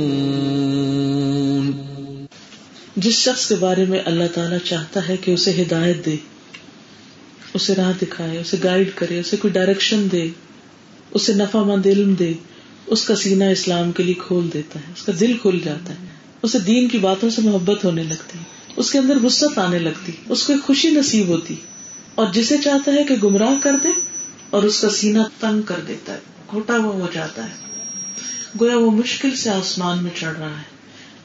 جس شخص کے بارے میں اللہ تعالیٰ چاہتا ہے کہ اسے ہدایت دے، اسے راہ دکھائے، اسے گائیڈ کرے، اسے کوئی ڈائریکشن دے، اسے نفع مند علم دے، اس کا سینہ اسلام کے لیے کھول دیتا ہے، اس کا دل کھل جاتا ہے۔ اسے دین کی باتوں سے محبت ہونے لگتی، اس کے اندر وسط آنے لگتی، اس کو خوشی نصیب ہوتی۔ اور جسے چاہتا ہے کہ گمراہ کر دے اور اس کا سینہ تنگ کر دیتا ہے گھوٹا ہوا ہو جاتا ہے۔ گویا وہ مشکل سے آسمان میں چڑھ رہا ہے۔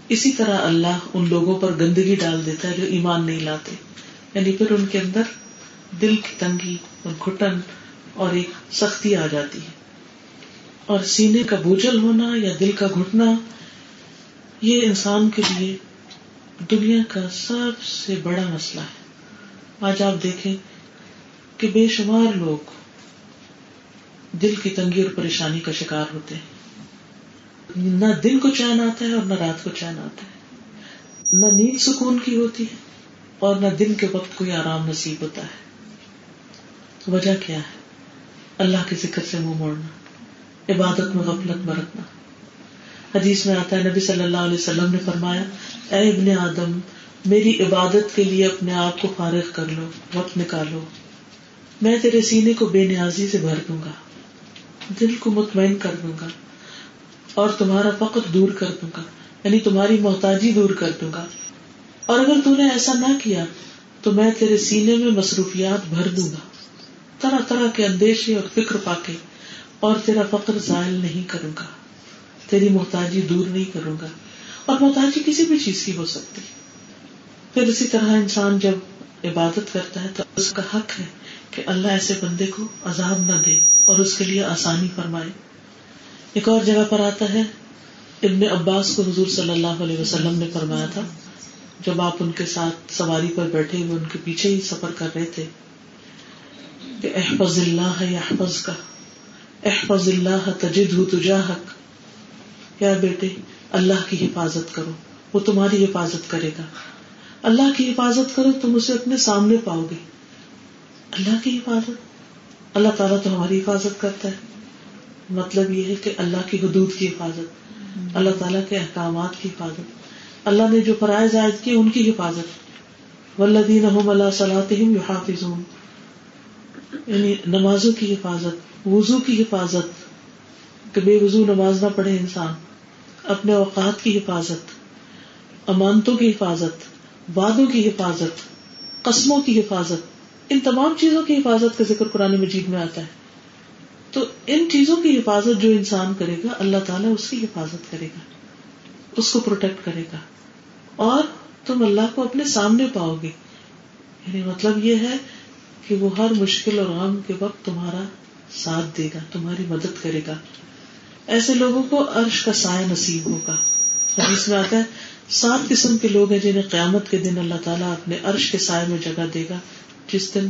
اسی طرح اللہ ان لوگوں پر گندگی ڈال دیتا ہے جو ایمان نہیں لاتے۔ یعنی پھر ان کے اندر دل کی تنگی اور گھٹن اور ایک سختی آ جاتی ہے۔ اور سینے کا بوجھل ہونا یا دل کا گھٹنا، یہ انسان کے لیے دنیا کا سب سے بڑا مسئلہ ہے۔ آج آپ دیکھیں کہ بے شمار لوگ دل کی تنگی اور پریشانی کا شکار ہوتے ہیں۔ نہ دن کو چین آتا ہے اور نہ رات کو چین آتا ہے۔ نہ نیند سکون کی ہوتی ہے اور نہ دن کے وقت کوئی آرام نصیب ہوتا ہے۔ وجہ کیا ہے؟ اللہ کے ذکر سے منہ موڑنا، عبادت میں غفلت برتنا۔ حدیث میں آتا ہے، نبی صلی اللہ علیہ وسلم نے فرمایا، اے ابن آدم، میری عبادت کے لیے اپنے آپ کو فارغ کر لو، وقت نکالو۔ میں تیرے سینے کو بے نیازی سے بھر دوں گا، دل کو مطمئن کر دوں گا۔ اور تمہارا فقر دور کر دوں گا یعنی تمہاری محتاجی دور کر دوں گا۔ اور اگر تم نے ایسا نہ کیا، تو میں تیرے سینے میں مصروفیات بھر دوں گا۔ طرح طرح کے اندیشے اور فکر پا کے، اور تیرا فقر ظاہر نہیں کروں گا۔ تیری محتاجی دور نہیں کروں گا۔ اور محتاجی کسی بھی چیز کی ہو سکتی۔ پھر اسی طرح انسان جب عبادت کرتا ہے، تو اس کا حق ہے کہ اللہ ایسے بندے کو عذاب نہ دے اور اس کے لیے آسانی فرمائے۔ ایک اور جگہ پر آتا ہے، ابن عباس کو حضور صلی اللہ علیہ وسلم نے فرمایا تھا، جب آپ ان کے ساتھ سواری پر بیٹھے ہوئے، ان کے پیچھے ہی سفر کر رہے تھے، کہ احفظ اللہ احفظ کا احفظ اللہ تجد ہو تجاہک کیا بیٹے، اللہ کی حفاظت کرو، وہ تمہاری حفاظت کرے گا۔ اللہ کی حفاظت کرو، تم اسے اپنے سامنے پاؤ گے۔ اللہ کی حفاظت، اللہ تعالیٰ تو ہماری حفاظت کرتا ہے۔ مطلب یہ ہے کہ اللہ کی حدود کی حفاظت، اللہ تعالیٰ کے احکامات کی حفاظت، اللہ نے جو فرائض عائد کی ان کی حفاظت۔ ولدین صلاحم یعنی نمازوں کی حفاظت، وضو کی حفاظت، کہ بے وضو نماز نہ پڑھے انسان۔ اپنے اوقات کی حفاظت، امانتوں کی حفاظت وادوں کی حفاظت، قسموں کی حفاظت۔ ان تمام چیزوں کی حفاظت کا ذکر قرآن مجید میں آتا ہے۔ تو ان چیزوں کی حفاظت جو انسان کرے گا، اللہ تعالیٰ اس کی حفاظت کرے گا، اس کو پروٹیکٹ کرے گا۔ اور تم اللہ کو اپنے سامنے پاؤ گے۔ یعنی مطلب یہ ہے کہ وہ ہر مشکل اور غم کے وقت تمہارا ساتھ دے گا، تمہاری مدد کرے گا۔ ایسے لوگوں کو عرش کا سایہ نصیب ہوگا۔ حدیث میں آتا ہے، سات قسم کے لوگ ہیں جنہیں قیامت کے دن اللہ تعالیٰ اپنے عرش کے سائے میں جگہ دے گا، جس دن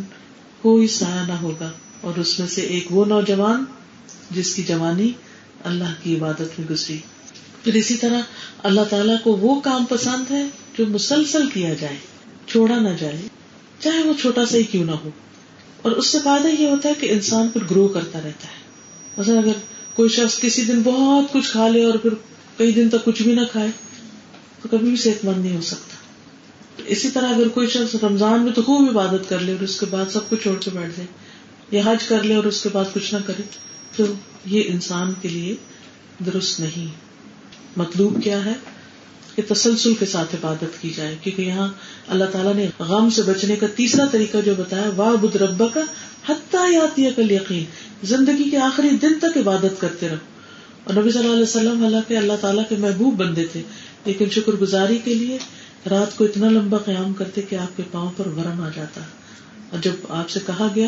کوئی سایہ نہ ہوگا۔ اور اس میں سے ایک وہ نوجوان جس کی جوانی اللہ کی عبادت میں گزری۔ پھر اسی طرح اللہ تعالیٰ کو وہ کام پسند ہے جو مسلسل کیا جائے، چھوڑا نہ جائے، چاہے وہ چھوٹا سا ہی کیوں نہ ہو۔ اور اس سے فائدہ یہ ہوتا ہے کہ انسان پھر گرو کرتا رہتا ہے۔ مثلا اگر کوئی شخص کسی دن بہت کچھ کھا لے اور پھر کئی دن تک کچھ بھی نہ کھائے، تو کبھی بھی صحت مند نہیں ہو سکتا۔ اسی طرح اگر کوئی شخص رمضان میں تو خوب عبادت کر لے اور اس کے بعد سب کچھ چھوڑ کے بیٹھ جائے یا حج کر لے اور اس کے بعد کچھ نہ کرے، تو یہ انسان کے لیے درست نہیں۔ مطلوب کیا ہے؟ کہ تسلسل کے ساتھ عبادت کی جائے، کیونکہ یہاں اللہ تعالیٰ نے غم سے بچنے کا تیسرا طریقہ جو بتایا واہ بد ربا کا حتیٰ کل یقین زندگی کے آخری دن تک عبادت کرتے رہو۔ اور نبی صلی اللہ علیہ وسلم حالانکہ اللہ تعالیٰ کے محبوب بندے تھے، لیکن شکر گزاری کے لیے رات کو اتنا لمبا قیام کرتے کہ آپ کے پاؤں پر ورم آ جاتا۔ اور جب آپ سے کہا گیا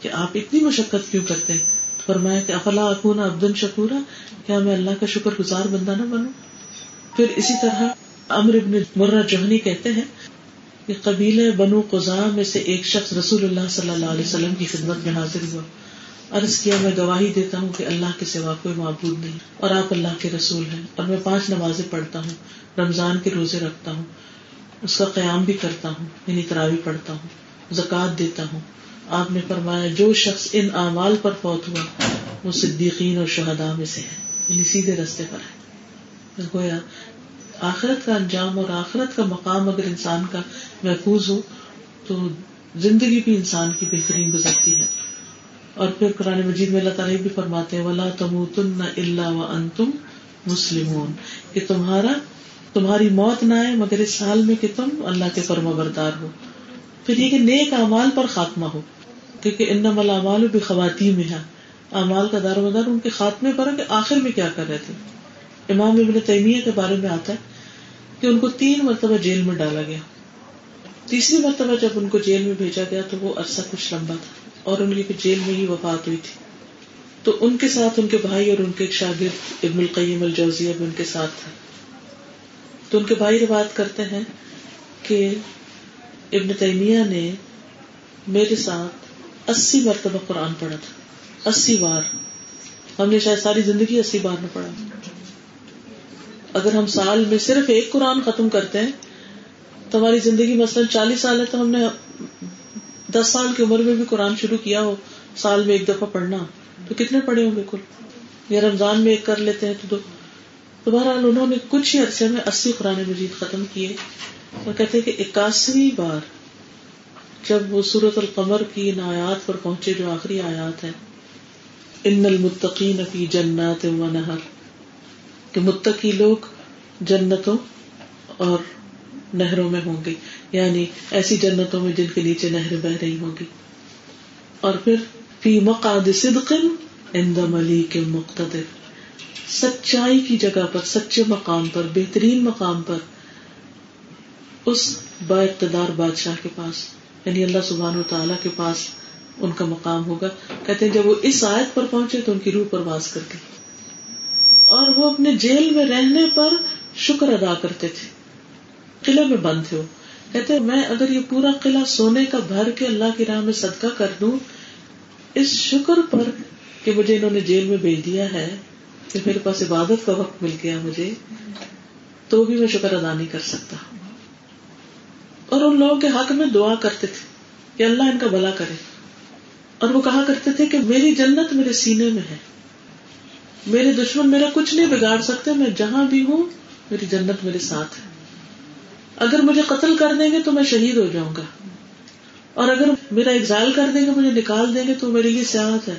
کہ آپ اتنی مشقت کیوں کرتے فرمایا کہ افلا اکون ابدن شکورا؟ کیا میں اللہ کا شکر گزار بندہ نہ بنوں؟ پھر اسی طرح امر ابن مرہ جوہنی کہتے ہیں کہ قبیلے بنو قزا میں سے ایک شخص رسول اللہ صلی اللہ علیہ وسلم کی خدمت میں حاضر ہوا۔ عرض کیا، میں گواہی دیتا ہوں کہ اللہ کے سوا کوئی معبود نہیں، اور آپ اللہ کے رسول ہیں، اور میں پانچ نمازیں پڑھتا ہوں، رمضان کے روزے رکھتا ہوں، اس کا قیام بھی کرتا ہوں یعنی تراوی پڑھتا ہوں، زکوٰۃ دیتا ہوں۔ آپ نے فرمایا، جو شخص ان اعمال پر فوت ہوا، وہ صدیقین اور شہدا میں سے ہے۔ یعنی سیدھے رستے پر ہے۔ گویا آخرت کا انجام اور آخرت کا مقام اگر انسان کا محفوظ ہو، تو زندگی بھی انسان کی بہترین گزرتی ہے۔ اور پھر قرآن مجید میں اللہ تعالیٰ بھی فرماتے ہیں، ولا تم تم اللہ و ان تم مسلم کہ تمہارا، تمہاری موت نہ آئے، مگر اس سال میں کہ تم اللہ کے فرما بردار ہو۔ پھر یہ کہ نیک اعمال پر خاتمہ ہو۔ کیونکہ ان ملامال بھی خواتین میں ہے اعمال کا دار مدار ان کے خاتمے پر ہے کہ آخر میں کیا کر رہے تھے۔ امام ابن تیمیہ کے بارے میں آتا ہے کہ ان کو تین مرتبہ جیل میں ڈالا گیا۔ تیسری مرتبہ جب ان کو جیل میں بھیجا گیا تو وہ عرصہ کچھ لمبا تھا اور ان کی جیل میں ہی وفات ہوئی تھی۔ تو ان کے ساتھ ان کے بھائی اور ان کے ایک شاگرد ابن القیم الجوزیہ بھی ان کے ساتھ تھا تو ان کے بھائی روایت کرتے ہیں کہ ابن تیمیہ نے میرے ساتھ اسی مرتبہ قرآن پڑھا تھا۔ اسی بار۔ ہم نے شاید ساری زندگی اسی بار میں پڑھا۔ اگر ہم سال میں صرف ایک قرآن ختم کرتے ہیں، تو ہماری زندگی مثلاً چالیس سال ہے، تو ہم نے دس سال کی عمر میں بھی قرآن شروع کیا ہو، سال میں ایک دفعہ پڑھنا۔ تو کتنے پڑھے ہوں بالکل یا رمضان میں ایک کر لیتے ہیں تو دو۔ تو بہرحال انہوں نے کچھ ہی عرصے میں اسی قرآن مجید ختم کیے۔ اور کہتے کہ اکاسویں بار جب وہ سورت القمر کی ان آیات پر پہنچے جو آخری آیات ہے ان المتقین فی جنات و نہر کہ متقی لوگ جنتوں اور نہروں میں ہوں گے یعنی ایسی جنتوں میں جن کے نیچے نہر بہ رہی ہوں گی۔ اور پھر، فی مقاد صدق عند ملیک مقتدر۔ سچائی کی جگہ پر، سچے مقام پر، بہترین مقام پر، اس با اقتدار بادشاہ کے پاس۔ یعنی اللہ سبحان و تعالیٰ کے پاس ان کا مقام ہوگا۔ کہتے ہیں جب وہ اس آیت پر پہنچے تو ان کی روح پرواز کر گئی اور وہ اپنے جیل میں رہنے پر شکر ادا کرتے تھے۔ قلعے میں بند تھے وہ۔ کہتے میں اگر یہ پورا قلعہ سونے کا بھر کے اللہ کی راہ میں صدقہ کر دوں، اس شکر پر کہ مجھے انہوں نے جیل میں بھیج دیا ہے کہ میرے پاس عبادت کا وقت مل گیا مجھے، تو بھی میں شکر ادا نہیں کر سکتا۔ اور ان لوگوں کے حق میں دعا کرتے تھے کہ اللہ ان کا بلا کرے۔ اور وہ کہا کرتے تھے کہ میری جنت میرے سینے میں ہے۔ میرے دشمن میرا کچھ نہیں بگاڑ سکتے، میں جہاں بھی ہوں، میری جنت میرے ساتھ ہے۔ اگر مجھے قتل کر دیں گے تو میں شہید ہو جاؤں گا۔ اور اگر میرا ایگزائل کر دیں گے، مجھے نکال دیں گے، تو میرے لیے سیاحت ہے۔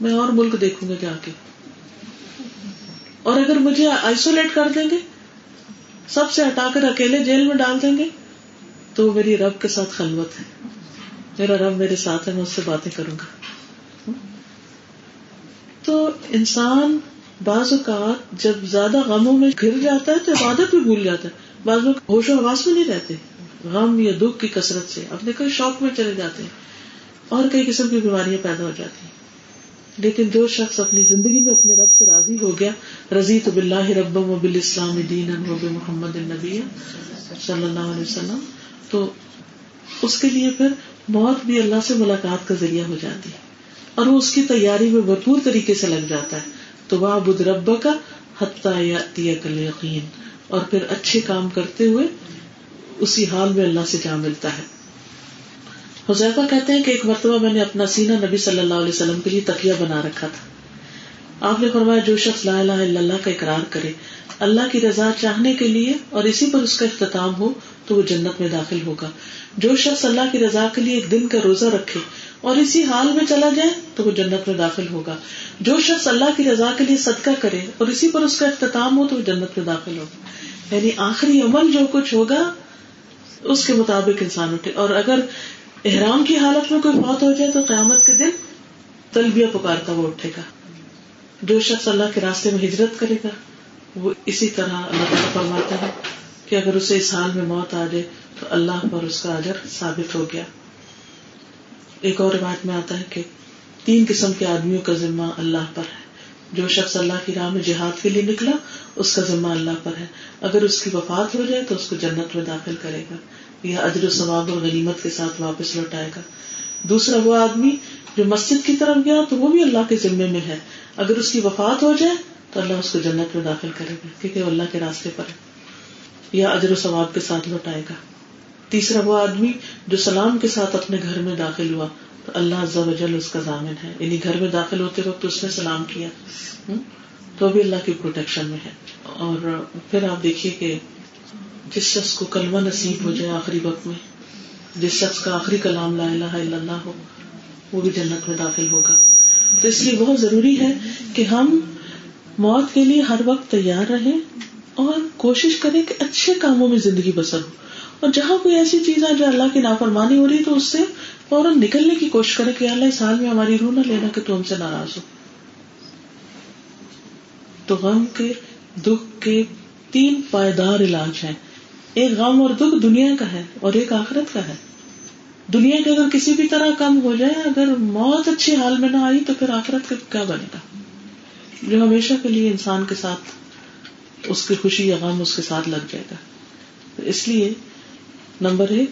میں اور ملک دیکھوں گا جا کے اور اگر مجھے آئسولیٹ کر دیں گے، سب سے ہٹا کر اکیلے جیل میں ڈال دیں گے تو وہ میری رب کے ساتھ خلوت ہے۔ میرا رب میرے ساتھ ہے، میں اس سے باتیں کروں گا۔ تو انسان بعض اوقات جب زیادہ غموں میں گر جاتا ہے تو عبادت بھی بھول جاتا ہے۔ بعض لوگ ہوش و آواز میں نہیں رہتے۔ غم یا دکھ کی کثرت سے اپنے کئی شوق میں چلے جاتے ہیں اور کئی قسم کی بیماریاں پیدا ہو جاتی ہیں۔ لیکن جو شخص اپنی زندگی میں اپنے رب سے راضی ہو گیا رضی تو بلّہ رب و بال اسلام دین رب محمد النبی صلی اللہ علیہ وسلم تو اس کے لیے پھر موت بھی اللہ سے ملاقات کا ذریعہ ہو جاتی ہے۔ اور وہ اس کی تیاری میں بھرپور طریقے سے لگ جاتا ہے۔ تو وہ بدھ رب کا حتیٰ کل یقین اور پھر اچھے کام کرتے ہوئے اسی حال میں اللہ سے جا ملتا ہے۔ حذیفہ کہتے ہیں کہ ایک مرتبہ میں نے اپنا سینہ نبی صلی اللہ علیہ وسلم کے لیے تکیا بنا رکھا تھا۔ آپ نے فرمایا، جو شخص لا الہ الا اللہ کا اقرار کرے، اللہ کی رضا چاہنے کے لیے اور اسی پر اس کا اختتام ہو تو وہ جنت میں داخل ہوگا۔ جو شخص اللہ کی رضا کے لیے ایک دن کا روزہ رکھے اور اسی حال میں چلا جائے تو وہ جنت میں داخل ہوگا۔ جو شخص اللہ کی رضا کے لیے صدقہ کرے اور اسی پر اس کا اختتام ہو تو وہ جنت میں داخل ہوگا۔ یعنی آخری عمل جو کچھ ہوگا، اس کے مطابق انسان اٹھے۔ اور اگر احرام کی حالت میں کوئی موت ہو جائے تو قیامت کے دن تلبیہ پکارتا وہ اٹھے گا۔ جو شخص اللہ کے راستے میں ہجرت کرے گا، وہ اسی طرح اللہ تعالیٰ فرماتا ہے۔ کہ اگر اسے اس حال میں موت آ جائے تو اللہ پر اس کا اجر ثابت ہو گیا۔ ایک اور روایت میں آتا ہے کہ تین قسم کے آدمیوں کا ذمہ اللہ پر ہے۔ جو شخص اللہ کی راہ میں جہاد کے لیے نکلا، اس کا ذمہ اللہ پر ہے۔ اگر اس کی وفات ہو جائے تو اس کو جنت میں داخل کرے گا۔ یا اجر و ثواب اور غنیمت کے ساتھ واپس لوٹائے گا۔ دوسرا وہ آدمی جو مسجد کی طرف گیا تو وہ بھی اللہ کے ذمے میں ہے۔ اگر اس کی وفات ہو جائے تو اللہ اس کو جنت میں داخل کرے گا، کیونکہ وہ اللہ کے راستے پر ہے۔ یا اجر و ثواب کے ساتھ لوٹائے گا۔ تیسرا وہ آدمی جو سلام کے ساتھ اپنے گھر میں داخل ہوا، تو اللہ عز و جل اس کا ضامن ہے۔ یعنی گھر میں داخل ہوتے وقت اس نے سلام کیا۔ تو بھی اللہ کی پروٹیکشن میں ہے۔ اور پھر آپ دیکھیے کہ جس شخص کو کلمہ نصیب ہو جائے آخری وقت میں، جس شخص کا آخری کلام لا الہ الا اللہ ہو، وہ بھی جنت میں داخل ہوگا۔ تو اس لیے بہت ضروری ہے کہ ہم موت کے لیے ہر وقت تیار رہیں۔ اور کوشش کریں کہ اچھے کاموں میں زندگی بسر ہو۔ اور جہاں کوئی ایسی چیز ہے جو اللہ کی نافرمانی ہو رہی تو اس سے فوراً نکلنے کی کوشش کرے کہ اللہ اس حال میں ہماری روح نہ لینا کہ تو ہم سے ناراض ہو۔ تو غم کے، دکھ کے تین پائیدار علاج ہیں۔ ایک غم اور دکھ دنیا کا ہے اور ایک آخرت کا ہے۔ دنیا کے اگر کسی بھی طرح کم ہو جائے، اگر موت اچھی حال میں نہ آئی تو پھر آخرت کا کیا بنے گا؟ جو ہمیشہ کے لیے انسان کے ساتھ اس کی خوشی یا غم اس کے ساتھ لگ جائے گا۔ تو اس لیے نمبر ایک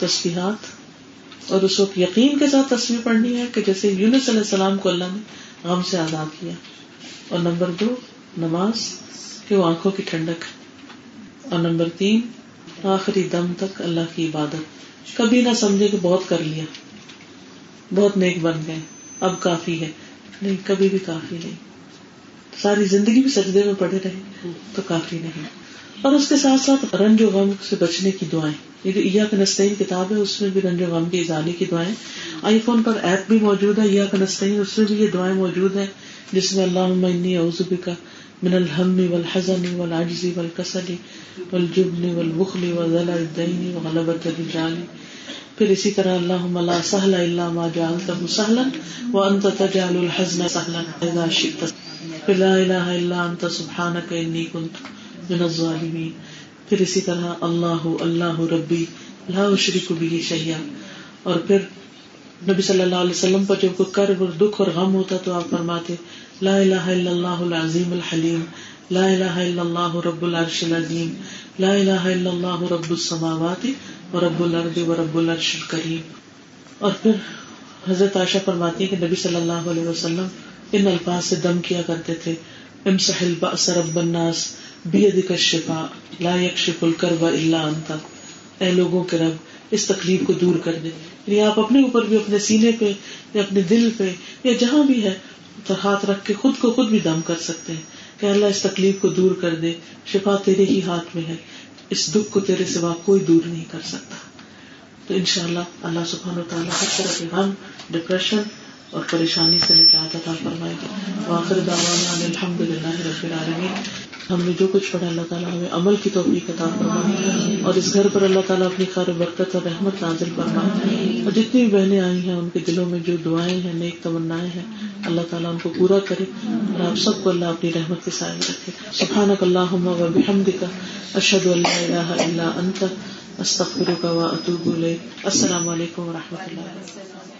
تصویرات اور اس وقت یقین کے ساتھ تصویر پڑھنی ہے کہ جیسے یونس علیہ السلام کو اللہ نے غم سے آزاد کیا۔ اور نمبر دو، نماز کہ وہ آنکھوں کی ٹھنڈک۔ اور نمبر تین، آخری دم تک اللہ کی عبادت۔ کبھی نہ سمجھے کہ بہت کر لیا، بہت نیک بن گئے، اب کافی ہے۔ نہیں، کبھی بھی کافی نہیں۔ ساری زندگی بھی سجدے میں پڑے رہے، تو کافی نہیں۔ اور اس کے ساتھ ساتھ رنج و غم سے بچنے کی دعائیں۔ یہ جو ایا کنستین کتاب ہے، اس میں بھی رنج و غم کی ازالی کی دعائیں۔ آئی فون پر ایپ بھی موجود ہے یا کنستین اس میں بھی یہ دعائیں موجود ہیں۔ جس میں اللہ انی اوزبی کا من الحم والحزن والعجز والکسل والجبن والبخل وضلع الدین وغلبت الرجال۔ پھر اسی طرح اللہ لا سهل الا ما جعلته سهلا وانت تجعل الحزن سهلا اذا شئت۔ لا الہ الا انت سبحانك انی كنت من الظالمین۔ پھر اسی طرح اللہ اللہ ربی، لا اشرک به شیئا۔ اور پھر نبی صلی اللہ علیہ وسلم پر جب کوئی کرب اور دکھ اور غم ہوتا تو آپ فرماتے، لا الہ الا اللہ العظیم الحلیم، لا الہ الا اللہ رب العرش العظیم، لا الہ الا اللہ رب السماوات و رب الارض و رب العرش الکریم۔ اور پھر حضرت عائشہ فرماتی ہے کہ نبی صلی اللہ علیہ وسلم ان الفاظ سے دم کیا کرتے تھے۔ امسح البأس رب الناس بیدک الشفاء لا یکشف الکرب الا انت اے لوگوں کے رب، اس تکلیف کو دور کر دے۔ یعنی آپ اپنے اوپر بھی، اپنے سینے پہ، یا اپنے دل پہ، یا جہاں بھی ہے، تو ہاتھ رکھ کے خود کو خود بھی دم کر سکتے ہیں۔ کہ اللہ، اس تکلیف کو دور کر دے۔ شفا تیرے ہی ہاتھ میں ہے۔ اس دکھ کو تیرے سوا کوئی دور نہیں کر سکتا۔ تو ان شاء اللہ اللہ سبحان و تعالیٰ ہر طرح کے غم ڈپریشن اور پریشانی سے نجات عطا فرمائے گا آخر دعوانا الحمد للہ رب العالمین۔ ہم نے جو کچھ پڑھا، اللہ تعالیٰ ہمیں عمل کی توفیق عطا فرمائے اور اس گھر پر اللہ تعالیٰ اپنی خیر برکت اور رحمت نازل فرمائے اور جتنی بھی بہنیں آئی ہیں، ان کے دلوں میں جو دعائیں ہیں، نیک تمنا ہیں، اللہ تعالیٰ ان کو پورا کرے اور آپ سب کو اللہ اپنی رحمت کے سائے رکھے۔ سبحانک اللہم و بحمدک، اشہد ان لا الہ الا انت، استغفرک و اتوب الیک۔ السلام علیکم و رحمۃ اللہ۔